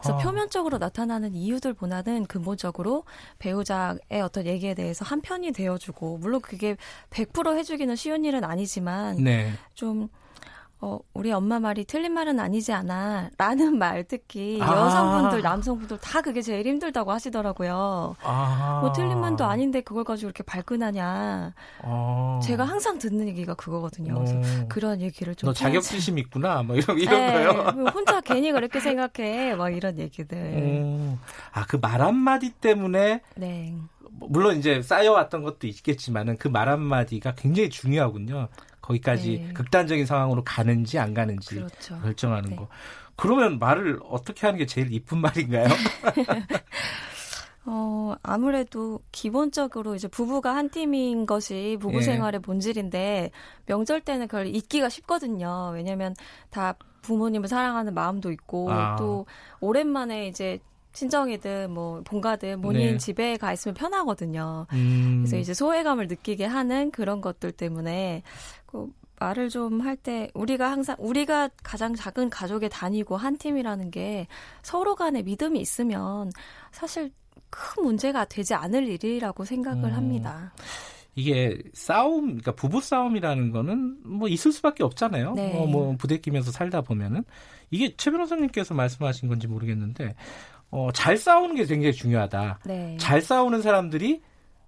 I: 그래서 표면적으로 나타나는 이유들보다는 근본적으로 배우자의 어떤 얘기에 대해서 한 편이 되어주고 물론 그게 100% 해주기는 쉬운 일은 아니지만 네. 좀 어, 우리 엄마 말이 틀린 말은 아니지 않아. 라는 [LAUGHS] 말 듣기 아. 여성분들, 남성분들 다 그게 제일 힘들다고 하시더라고요. 아. 뭐 틀린 말도 아닌데 그걸 가지고 이렇게 발끈하냐. 아. 제가 항상 듣는 얘기가 그거거든요. 그래서 어. 그런 얘기를 좀.
B: 너 자격지심 있구나. 뭐 이런, [LAUGHS] 이런 네, 거요.
I: 뭐 혼자 괜히 그렇게 생각해. 막 이런 얘기들. 어.
B: 아, 그 말 한마디 때문에. 네. 물론 이제 쌓여왔던 것도 있겠지만은 그 말 한마디가 굉장히 중요하군요. 거기까지 네. 극단적인 상황으로 가는지 안 가는지 그렇죠. 결정하는 네. 거. 그러면 말을 어떻게 하는 게 제일 이쁜 말인가요? [LAUGHS]
I: 어, 아무래도 기본적으로 이제 부부가 한 팀인 것이 부부 예. 생활의 본질인데 명절 때는 그걸 잊기가 쉽거든요. 왜냐면 다 부모님을 사랑하는 마음도 있고 아. 또 오랜만에 이제 친정이든 뭐 본가든 본인 네. 집에 가 있으면 편하거든요. 음. 그래서 이제 소외감을 느끼게 하는 그런 것들 때문에 그 말을 좀 할 때 우리가 항상 우리가 가장 작은 가족에 다니고 한 팀이라는 게 서로 간에 믿음이 있으면 사실 큰 문제가 되지 않을 일이라고 생각을 음. 합니다.
B: 이게 싸움, 그러니까 부부 싸움이라는 거는 뭐 있을 수밖에 없잖아요. 네. 뭐, 뭐 부대끼면서 살다 보면은 이게 최 변호사님께서 말씀하신 건지 모르겠는데 어, 잘 싸우는 게 굉장히 중요하다. 네. 잘 싸우는 사람들이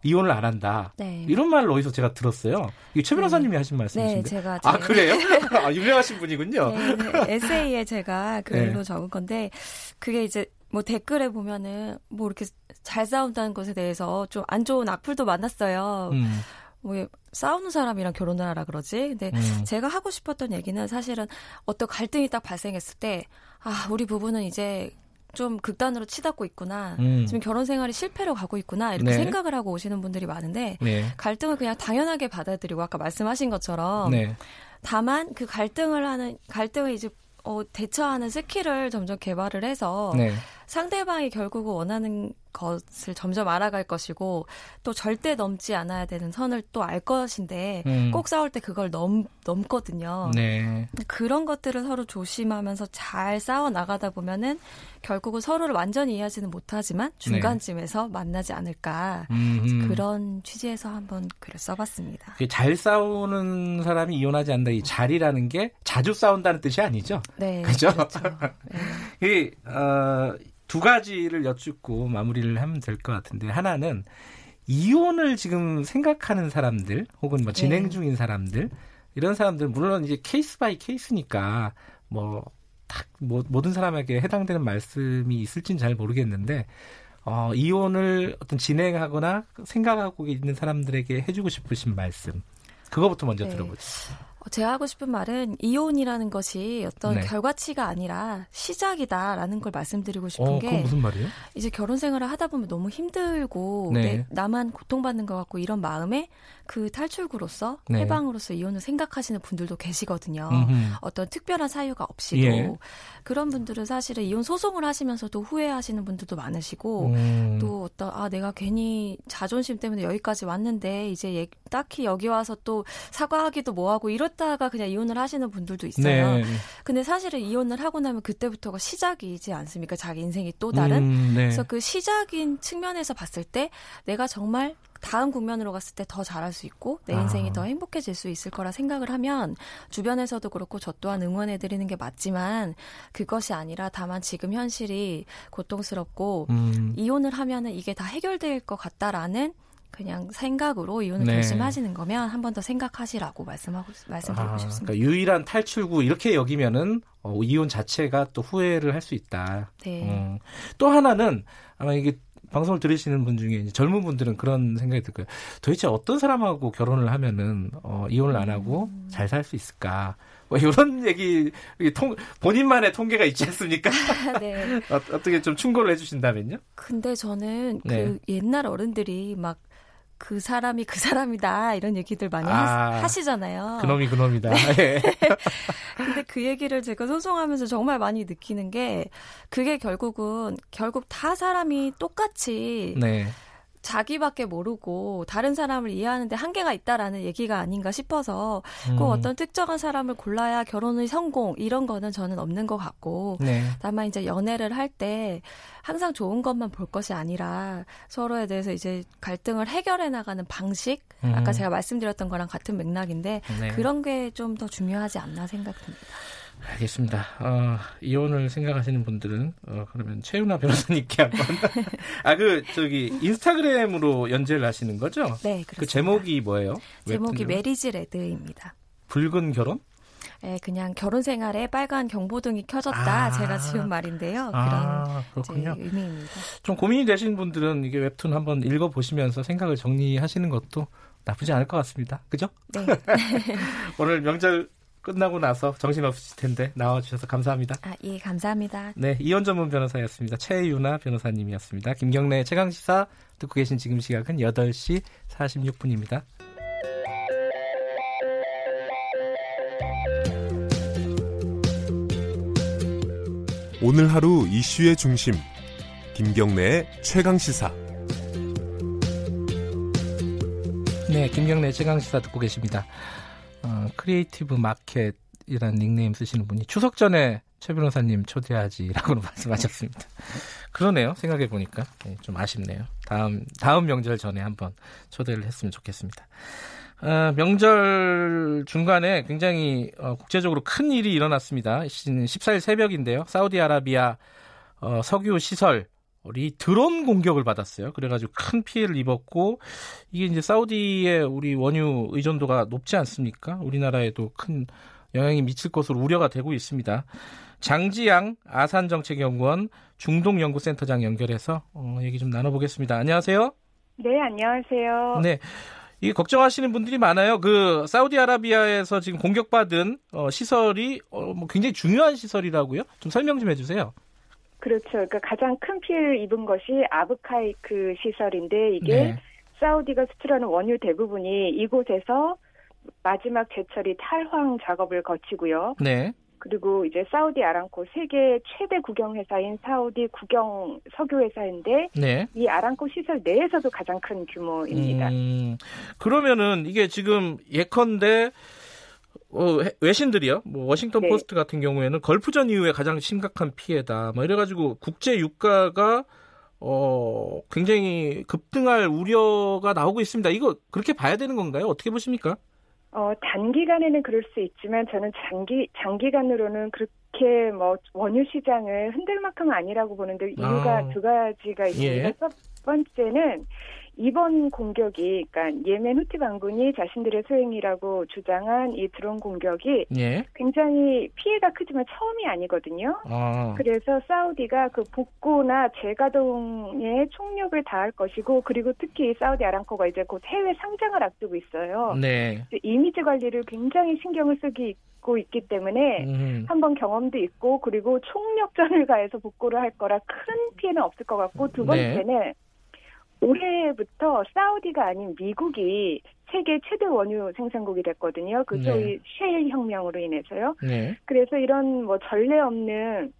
B: 이혼을 안 한다. 네. 이런 말을 어디서 제가 들었어요. 이게 최 변호사님이 네. 하신 말씀이신데. 네, 제가 아 그래요? [LAUGHS] 아, 유명하신 분이군요. 네,
I: 네. 에세이에 제가 글로 네. 적은 건데 그게 이제 뭐 댓글에 보면은 뭐 이렇게 잘 싸운다는 것에 대해서 좀 안 좋은 악플도 많았어요. 음. 뭐 싸우는 사람이랑 결혼을 하라 그러지. 근데 음. 제가 하고 싶었던 얘기는 사실은 어떤 갈등이 딱 발생했을 때 아, 우리 부부는 이제 좀 극단으로 치닫고 있구나. 음. 지금 결혼 생활이 실패로 가고 있구나. 이렇게 네. 생각을 하고 오시는 분들이 많은데 네. 갈등을 그냥 당연하게 받아들이고 아까 말씀하신 것처럼 네. 다만 그 갈등을 하는 갈등을 이제 어, 대처하는 skill을 점점 개발을 해서 네. 상대방이 결국은 원하는 것을 점점 알아갈 것이고 또 절대 넘지 않아야 되는 선을 또 알 것인데 음. 꼭 싸울 때 그걸 넘 넘거든요. 네. 그런 것들을 서로 조심하면서 잘 싸워 나가다 보면은 결국은 서로를 완전히 이해하지는 못하지만 중간쯤에서 네. 만나지 않을까 음흠. 그런 취지에서 한번 글을 써봤습니다.
B: 잘 싸우는 사람이 이혼하지 않는다. 이 잘이라는 게 자주 싸운다는 뜻이 아니죠? 네, 그죠? 그렇죠. 네. [LAUGHS] 이 어, 두 가지를 여쭙고 마무리를 하면 될 것 같은데 하나는 이혼을 지금 생각하는 사람들 혹은 뭐 진행 네. 중인 사람들 이런 사람들 물론 이제 case by case니까 뭐 딱 뭐, 모든 사람에게 해당되는 말씀이 있을지는 잘 모르겠는데 어, 이혼을 어떤 진행하거나 생각하고 있는 사람들에게 해주고 싶으신 말씀 그거부터 먼저 네. 들어보죠.
I: 제가 하고 싶은 말은 이혼이라는 것이 어떤 네. 결과치가 아니라 시작이다라는 걸 말씀드리고 싶은
B: 어,
I: 게
B: 무슨 말이에요?
I: 이제 결혼 생활을 하다 보면 너무 힘들고 네. 내, 나만 고통받는 것 같고 이런 마음에 그 탈출구로서 네. 해방으로서 이혼을 생각하시는 분들도 계시거든요. 음흠. 어떤 특별한 사유가 없이도 예. 그런 분들은 사실은 이혼 소송을 하시면서도 후회하시는 분들도 많으시고 음. 또 어떤 아 내가 괜히 자존심 때문에 여기까지 왔는데 이제 예, 딱히 여기 와서 또 사과하기도 뭐하고 이 렇다가 그냥 이혼을 하시는 분들도 있어요. 네. 근데 사실은 이혼을 하고 나면 그때부터가 시작이지 않습니까? 자기 인생이 또 다른. 음, 네. 그래서 그 시작인 측면에서 봤을 때 내가 정말 다음 국면으로 갔을 때 더 잘할 수 있고 내 인생이 아. 더 행복해질 수 있을 거라 생각을 하면 주변에서도 그렇고 저 또한 응원해 드리는 게 맞지만 그것이 아니라 다만 지금 현실이 고통스럽고 음. 이혼을 하면은 이게 다 해결될 것 같다라는 그냥 생각으로 이혼을 네. 결심하시는 거면 한 번 더 생각하시라고 말씀하고 말씀드리고 아, 싶습니다.
B: 그러니까 유일한 탈출구 이렇게 여기면은 어, 이혼 자체가 또 후회를 할 수 있다. 네. 어. 또 하나는 아마 이게 방송을 들으시는 분 중에 젊은 분들은 그런 생각이 들 거예요. 도대체 어떤 사람하고 결혼을 하면은 어, 이혼을 안 하고 음. 잘살 수 있을까? 뭐 이런 [LAUGHS] 얘기 통 본인만의 통계가 있지 않습니까? [LAUGHS] 네. 어, 떻게 좀 충고를 해주신다면요?
I: 근데 저는 그 네. 그 옛날 어른들이 막 그 사람이 그 사람이다 이런 얘기들 많이 아, 하 시잖아요.
B: 그놈이 그놈이다. 네. 예. [LAUGHS]
I: 근데 그 얘기를 제가 소송하면서 정말 많이 느끼는 게 그게 결국은 결국 다 사람이 똑같이 네. 자기밖에 모르고 다른 사람을 이해하는데 한계가 있다라는 얘기가 아닌가 싶어서 꼭 음. 어떤 특정한 사람을 골라야 결혼의 성공 이런 거는 저는 없는 것 같고 네. 다만 이제 연애를 할 때 항상 좋은 것만 볼 것이 아니라 서로에 대해서 이제 갈등을 해결해 나가는 방식 음. 아까 제가 말씀드렸던 거랑 같은 맥락인데 네. 그런 게 좀 더 중요하지 않나 생각됩니다.
B: 알겠습니다. 어, 이혼을 생각하시는 분들은 어, 그러면 최윤아 변호사님께 한번 [LAUGHS] 아그 저기 인스타그램으로 연재를 하시는 거죠?
I: 네, 그렇습니다.
B: 그 제목이 뭐예요?
I: 제목이 메리지 레드입니다.
B: 붉은 결혼?
I: 네, 그냥 결혼 생활에 빨간 경보등이 켜졌다. 아, 제가 지은 말인데요. 아, 그런 아, 의미입니다.
B: 좀 고민이 되신 분들은 이게 웹툰 한번 읽어 보시면서 생각을 정리하시는 것도 나쁘지 않을 것 같습니다. 그죠?
I: 네. [LAUGHS]
B: 오늘 명절 끝나고 나서 정신 없으실 텐데 나와주셔서 감사합니다.
I: 아, 예, 감사합니다.
B: 네, 이현 전문 변호사였습니다. 최유나 변호사님이었습니다. 김경래 최강시사 듣고 계신 지금 시각은 8시 46분입니다.
A: 오늘 하루 이슈의 중심 김경래의 최강시사
B: 네, 김경래 최강시사 듣고 계십니다. 어, 크리에이티브 마켓이라는 닉네임 쓰시는 분이 추석 전에 최 변호사님 초대하지라고 [LAUGHS] 말씀하셨습니다. 그러네요. 생각해 보니까 네, 좀 아쉽네요. 다음 다음 명절 전에 한번 초대를 했으면 좋겠습니다. 어, 명절 중간에 굉장히 어, 국제적으로 큰 일이 일어났습니다. 14일 새벽인데요. 사우디아라비아 어, 석유 시설 이 드론 공격을 받았어요. 그래가지고 큰 피해를 입었고 이게 이제 사우디의 우리 원유 의존도가 높지 않습니까? 우리나라에도 큰 영향이 미칠 것으로 우려가 되고 있습니다. 장지양 아산정책연구원 중동연구센터장 연결해서 어, 얘기 좀 나눠보겠습니다. 안녕하세요.
K: 네, 안녕하세요.
B: 네. 이 걱정하시는 분들이 많아요. 그 사우디아라비아에서 지금 공격받은 어, 시설이 어, 뭐 굉장히 중요한 시설이라고요. 좀 설명 좀 해주세요.
K: 그렇죠. 그러니까 가장 큰 피해를 입은 것이 아브카이크 시설인데 이게 네. 사우디가 수출하는 원유 대부분이 이곳에서 마지막 제철이 탈황 작업을 거치고요. 네. 그리고 이제 사우디 아람코 세계 최대 국영 회사인 사우디 국영 석유 회사인데 네. 이 아람코 시설 내에서도 가장 큰 규모입니다. 음,
B: 그러면은 이게 지금 예컨대 어, 외신들이요. 뭐 워싱턴 네. 포스트 같은 경우에는 걸프전 이후에 가장 심각한 피해다. 뭐 이래가지고 국제 유가가 어 굉장히 급등할 우려가 나오고 있습니다. 이거 그렇게 봐야 되는 건가요? 어떻게 보십니까?
K: 어 단기간에는 그럴 수 있지만 저는 장기 장기간으로는 그렇게 뭐 원유 시장을 흔들 만큼은 아니라고 보는데 이유가 아. 두 가지가 있습니다. 예. 첫 번째는 이번 공격이 그러니까 예멘 후티 반군이 자신들의 소행이라고 주장한 이 드론 공격이 예. 굉장히 피해가 크지만 처음이 아니거든요. 아. 그래서 사우디가 그 복구나 재가동에 총력을 다할 것이고 그리고 특히 사우디 아람코가 이제 곧 해외 상장을 앞두고 있어요. 네. 이미지 관리를 굉장히 신경을 쓰기 고 있기 때문에 음. 한번 경험도 있고 그리고 총력전을 가해서 복구를 할 거라 큰 피해는 없을 것 같고 두 네. 번째는 네. 올해부터 사우디가 아닌 미국이 세계 최대 원유 생산국이 됐거든요. 그 네. 소위 셰일 혁명으로 인해서요. 네. 그래서 이런 뭐 전례 없는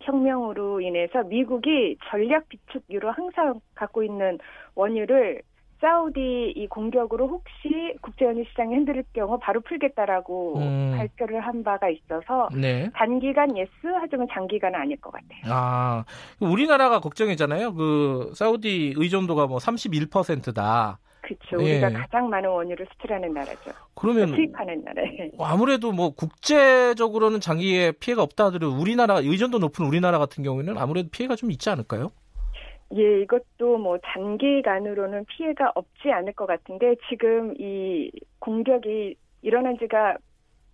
K: 혁명으로 인해서 미국이 전략 비축유로 항상 갖고 있는 원유를 사우디 이 공격으로 혹시 국제 원유 시장이 흔들릴 경우 바로 풀겠다라고 음. 발표를 한 바가 있어서 네. 단기간 yes 하지만 장기간은 아닐 것 같아요.
B: 아 우리나라가 걱정이잖아요. 그 사우디 의존도가 뭐 31%다.
K: 그렇죠. 네. 우리가 가장 많은 원유를 수출하는 나라죠.
B: 그러면
K: 수입하는 나라.
B: 아무래도 뭐 국제적으로는 장기에 피해가 없다 하더라도 우리나라 의존도 높은 우리나라 같은 경우에는 아무래도 피해가 좀 있지 않을까요?
K: 예, 이것도 뭐 단기간으로는 피해가 없지 않을 것 같은데 지금 이 공격이 일어난 지가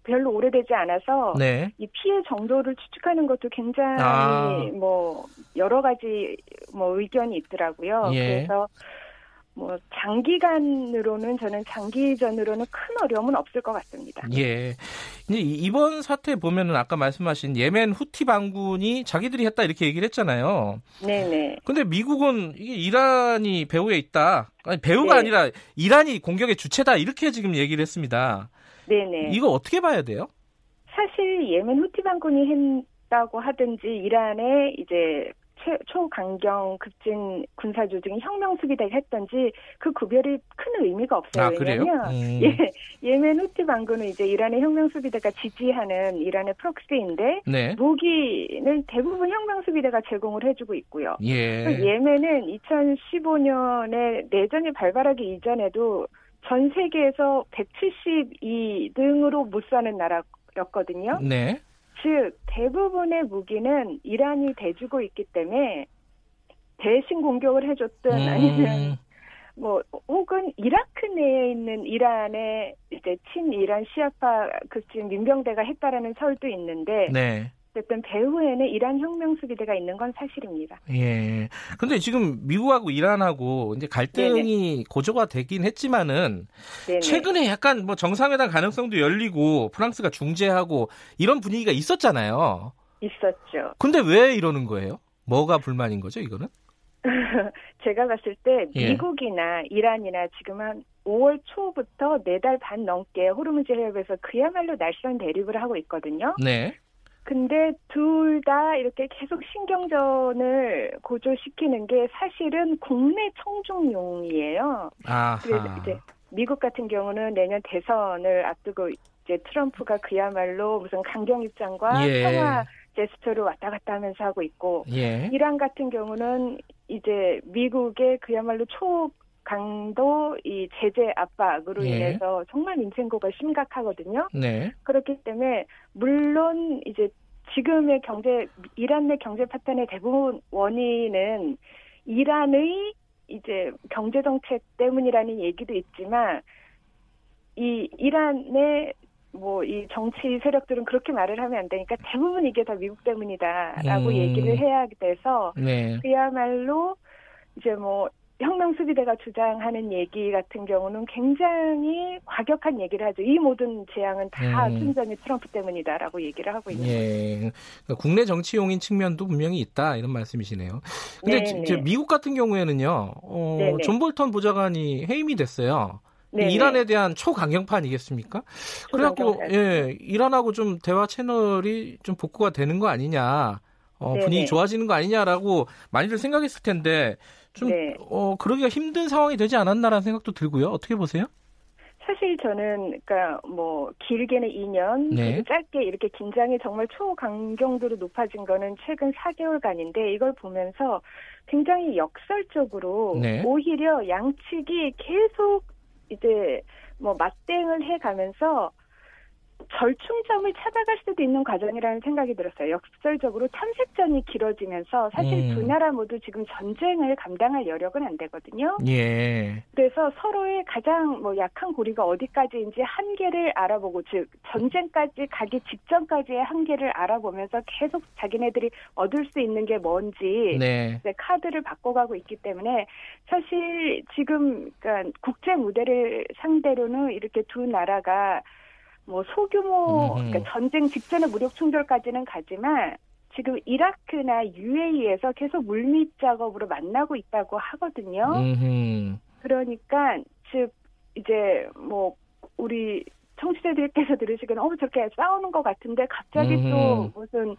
K: 별로 오래되지 않아서 네. 이 피해 정도를 추측하는 것도 굉장히 아. 뭐 여러 가지 뭐 의견이 있더라고요. 예. 그래서 뭐 장기간으로는 저는 장기전으로는 큰 어려움은 없을 것 같습니다.
B: 예. 이제 이번 사태 보면은 아까 말씀하신 예멘 후티 반군이 자기들이 했다 이렇게 얘기를 했잖아요.
K: 네네.
B: 근데 미국은 이게 이란이 배후에 있다. 아니 배후가 네. 아니라 이란이 공격의 주체다 이렇게 지금 얘기를 했습니다.
K: 네네.
B: 이거 어떻게 봐야 돼요?
K: 사실 예멘 후티 반군이 했다고 하든지 이란의 이제 초강경 급진 군사 조직이 혁명 수비대가 했던지 그 구별이 큰 의미가 없어요.
B: 아,
K: 왜냐하면
B: 음.
K: 예, 예멘 후티 반군은 이제 이란의 혁명 수비대가 지지하는 이란의 프록시인데
B: 네.
K: 무기는 대부분 혁명 수비대가 제공을 해주고 있고요.
B: 예.
K: 예멘은 2015년에 내전이 발발하기 이전에도 전 세계에서 172등으로 못 사는 나라였거든요.
B: 네.
K: 즉 대부분의 무기는 이란이 대주고 있기 때문에 대신 공격을 해줬든
B: 음.
K: 아니면 뭐 혹은 이라크 내에 있는 이란의 이제 친이란 시아파 급진 민병대가 했다라는 설도 있는데
B: 네.
K: 어쨌든 배후에는 이란 혁명 수비대가 있는 건 사실입니다.
B: 예. 근데 지금 미국하고 이란하고 이제 갈등이 네네. 고조가 되긴 했지만은 네네. 최근에 약간 뭐 정상회담 가능성도 열리고 프랑스가 중재하고 이런 분위기가 있었잖아요.
K: 있었죠.
B: 근데 왜 이러는 거예요? 뭐가 불만인 거죠, 이거는? [LAUGHS]
K: 제가 봤을 때 예. 미국이나 이란이나 지금 한 5월 초부터 4달 반 넘게 호르무즈 해협에서 그야말로 날선 대립을 하고 있거든요.
B: 네.
K: 근데 둘 다 이렇게 계속 신경전을 고조시키는 게 사실은 국내 청중용이에요.
B: 아하.
K: 그래서 이제 미국 같은 경우는 내년 대선을 앞두고 이제 트럼프가 그야말로 무슨 강경 입장과
B: 예.
K: 평화 제스처를 왔다 갔다 하면서 하고 있고
B: 예.
K: 이란 같은 경우는 이제 미국의 그야말로 초 강도 이 제재 압박으로
B: 예.
K: 인해서 정말 인생고가 심각하거든요.
B: 네.
K: 그렇기 때문에 물론 이제 지금의 경제 이란 내 경제 파탄의 대부분 원인은 이란의 이제 경제 정책 때문이라는 얘기도 있지만 이 이란의 뭐 이 정치 세력들은 그렇게 말을 하면 안 되니까 대부분 이게 다 미국 때문이다라고
B: 음.
K: 얘기를 해야 돼서
B: 네.
K: 그야말로 이제 뭐 혁명 수비대가 주장하는 얘기 같은 경우는 굉장히 과격한 얘기를 하죠. 이 모든 재앙은 다
B: 음.
K: 순전히 트럼프 때문이다라고 얘기를 하고 있는 거죠.
B: 예. 그러니까 국내 정치용인 측면도 분명히 있다 이런 말씀이시네요. 근데
K: 네네.
B: 지- 미국 같은 경우에는요, 어,
K: 네네.
B: 존 볼턴 보좌관이 해임이 됐어요.
K: 네네.
B: 이란에 대한 초강경파 아니겠습니까? 그래갖고. 예, 이란하고 좀 대화 채널이 좀 복구가 되는 거 아니냐, 어. 분위기 좋아지는 거 아니냐라고 많이들 생각했을 텐데 좀
K: 네.
B: 어, 그러기가 힘든 상황이 되지 않았나라는 생각도 들고요. 어떻게 보세요?
K: 사실 저는 그러니까 뭐 길게는 2년,
B: 네.
K: 짧게 이렇게 긴장이 정말 초강경도로 높아진 거는 최근 4개월간인데 이걸 보면서 굉장히 역설적으로
B: 네.
K: 오히려 양측이 계속 이제 뭐 맞대응을 해가면서 절충점을 찾아갈 수도 있는 과정이라는 생각이 들었어요. 역설적으로 탐색전이 길어지면서 사실
B: 음.
K: 두 나라 모두 지금 전쟁을 감당할 여력은 안 되거든요.
B: 예.
K: 그래서 서로의 가장 뭐 약한 고리가 어디까지인지 한계를 알아보고 즉 전쟁까지 가기 직전까지의 한계를 알아보면서 계속 자기네들이 얻을 수 있는 게 뭔지
B: 네.
K: 카드를 바꿔가고 있기 때문에 사실 지금 그러니까 국제 무대를 상대로는 이렇게 두 나라가 뭐 소규모. 그러니까 전쟁 직전의 무력 충돌까지는 가지만 지금 이라크나 UAE에서 계속 물밑 작업으로 만나고 있다고 하거든요.
B: 음흠.
K: 그러니까 즉 이제 뭐 우리 청취자들께서 들으시기는 어 저렇게 싸우는 것 같은데 갑자기
B: 음흠.
K: 또 무슨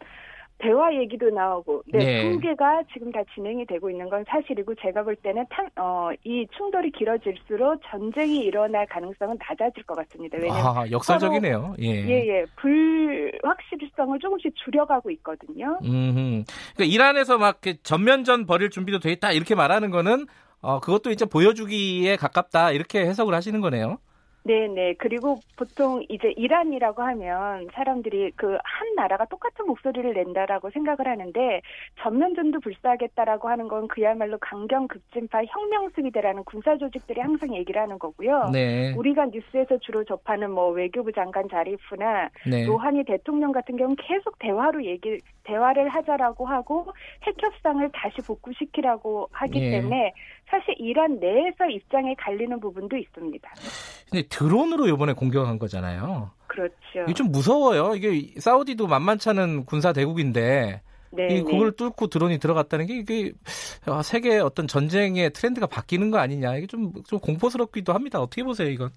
K: 대화 얘기도 나오고 네,
B: 네.
K: 두 개가 지금 다 진행이 되고 있는 건 사실이고 제가 볼 때는 탐, 어, 이 충돌이 길어질수록 전쟁이 일어날 가능성은 낮아질 것 같습니다. 왜냐하면
B: 아, 역설적이네요. 예.
K: 예 예 불확실성을 조금씩 줄여가고 있거든요.
B: 음, 그러니까 이란에서 막 전면전 벌일 준비도 돼 있다 이렇게 말하는 거는 어 그것도 이제 보여주기에 가깝다 이렇게 해석을 하시는 거네요.
K: 네네. 그리고 보통 이제 이란이라고 하면 사람들이 그 한 나라가 똑같은 목소리를 낸다라고 생각을 하는데 전면전도 불사하겠다라고 하는 건 그야말로 강경 급진파 혁명 수비대라는 군사 조직들이 항상 얘기를 하는 거고요.
B: 네.
K: 우리가 뉴스에서 주로 접하는 뭐 외교부 장관 자리프나
B: 네.
K: 로하니 대통령 같은 경우는 계속 대화로 얘기 대화를 하자라고 하고 핵 협상을 다시 복구시키라고 하기
B: 예.
K: 때문에 사실 이란 내에서 입장에 갈리는 부분도 있습니다.
B: 근데 드론으로 이번에 공격한 거잖아요.
K: 그렇죠.
B: 이게 좀 무서워요. 이게 사우디도 만만찮은 군사 대국인데 네, 이 그걸 네. 뚫고 드론이 들어갔다는 게 이게 아, 세계 어떤 전쟁의 트렌드가 바뀌는 거 아니냐 이게 좀, 좀 공포스럽기도 합니다. 어떻게 보세요 이건?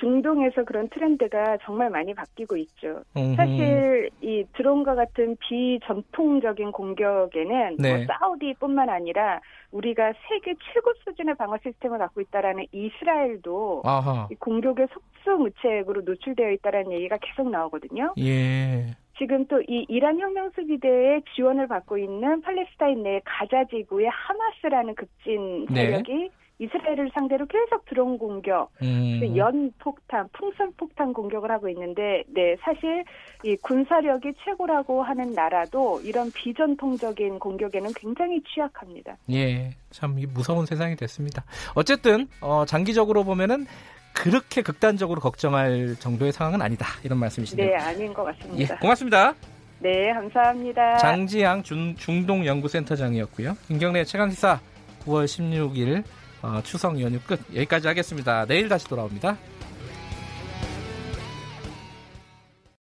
K: 중동에서 그런 트렌드가 정말 많이 바뀌고 있죠. 음흠. 사실 이 드론과 같은 비전통적인 공격에는 뭐 네. 뭐 사우디뿐만 아니라 우리가 세계 최고 수준의 방어 시스템을 갖고 있다라는 이스라엘도 공격의 속수무책으로 노출되어 있다라는 얘기가 계속 나오거든요. 예. 지금 또 이 이란 혁명수비대의 지원을 받고 있는 팔레스타인 내 가자 지구의 하마스라는 급진 네. 세력이 네. 이스라엘을 상대로 계속 드론 공격, 음. 연 폭탄, 풍선 폭탄 공격을 하고 있는데, 네 사실 이 군사력이 최고라고 하는 나라도 이런 비전통적인 공격에는 굉장히 취약합니다.
B: 예, 참 무서운 세상이 됐습니다. 어쨌든 어, 장기적으로 보면은 그렇게 극단적으로 걱정할 정도의 상황은 아니다 이런 말씀이시네요.
K: 네, 아닌 것 같습니다.
B: 예, 고맙습니다.
K: 네, 감사합니다.
B: 장지양 중동연구센터장이었고요. 김경래 최강시사 9월 16일 어, 추석 연휴 끝 여기까지 하겠습니다. 내일 다시 돌아옵니다.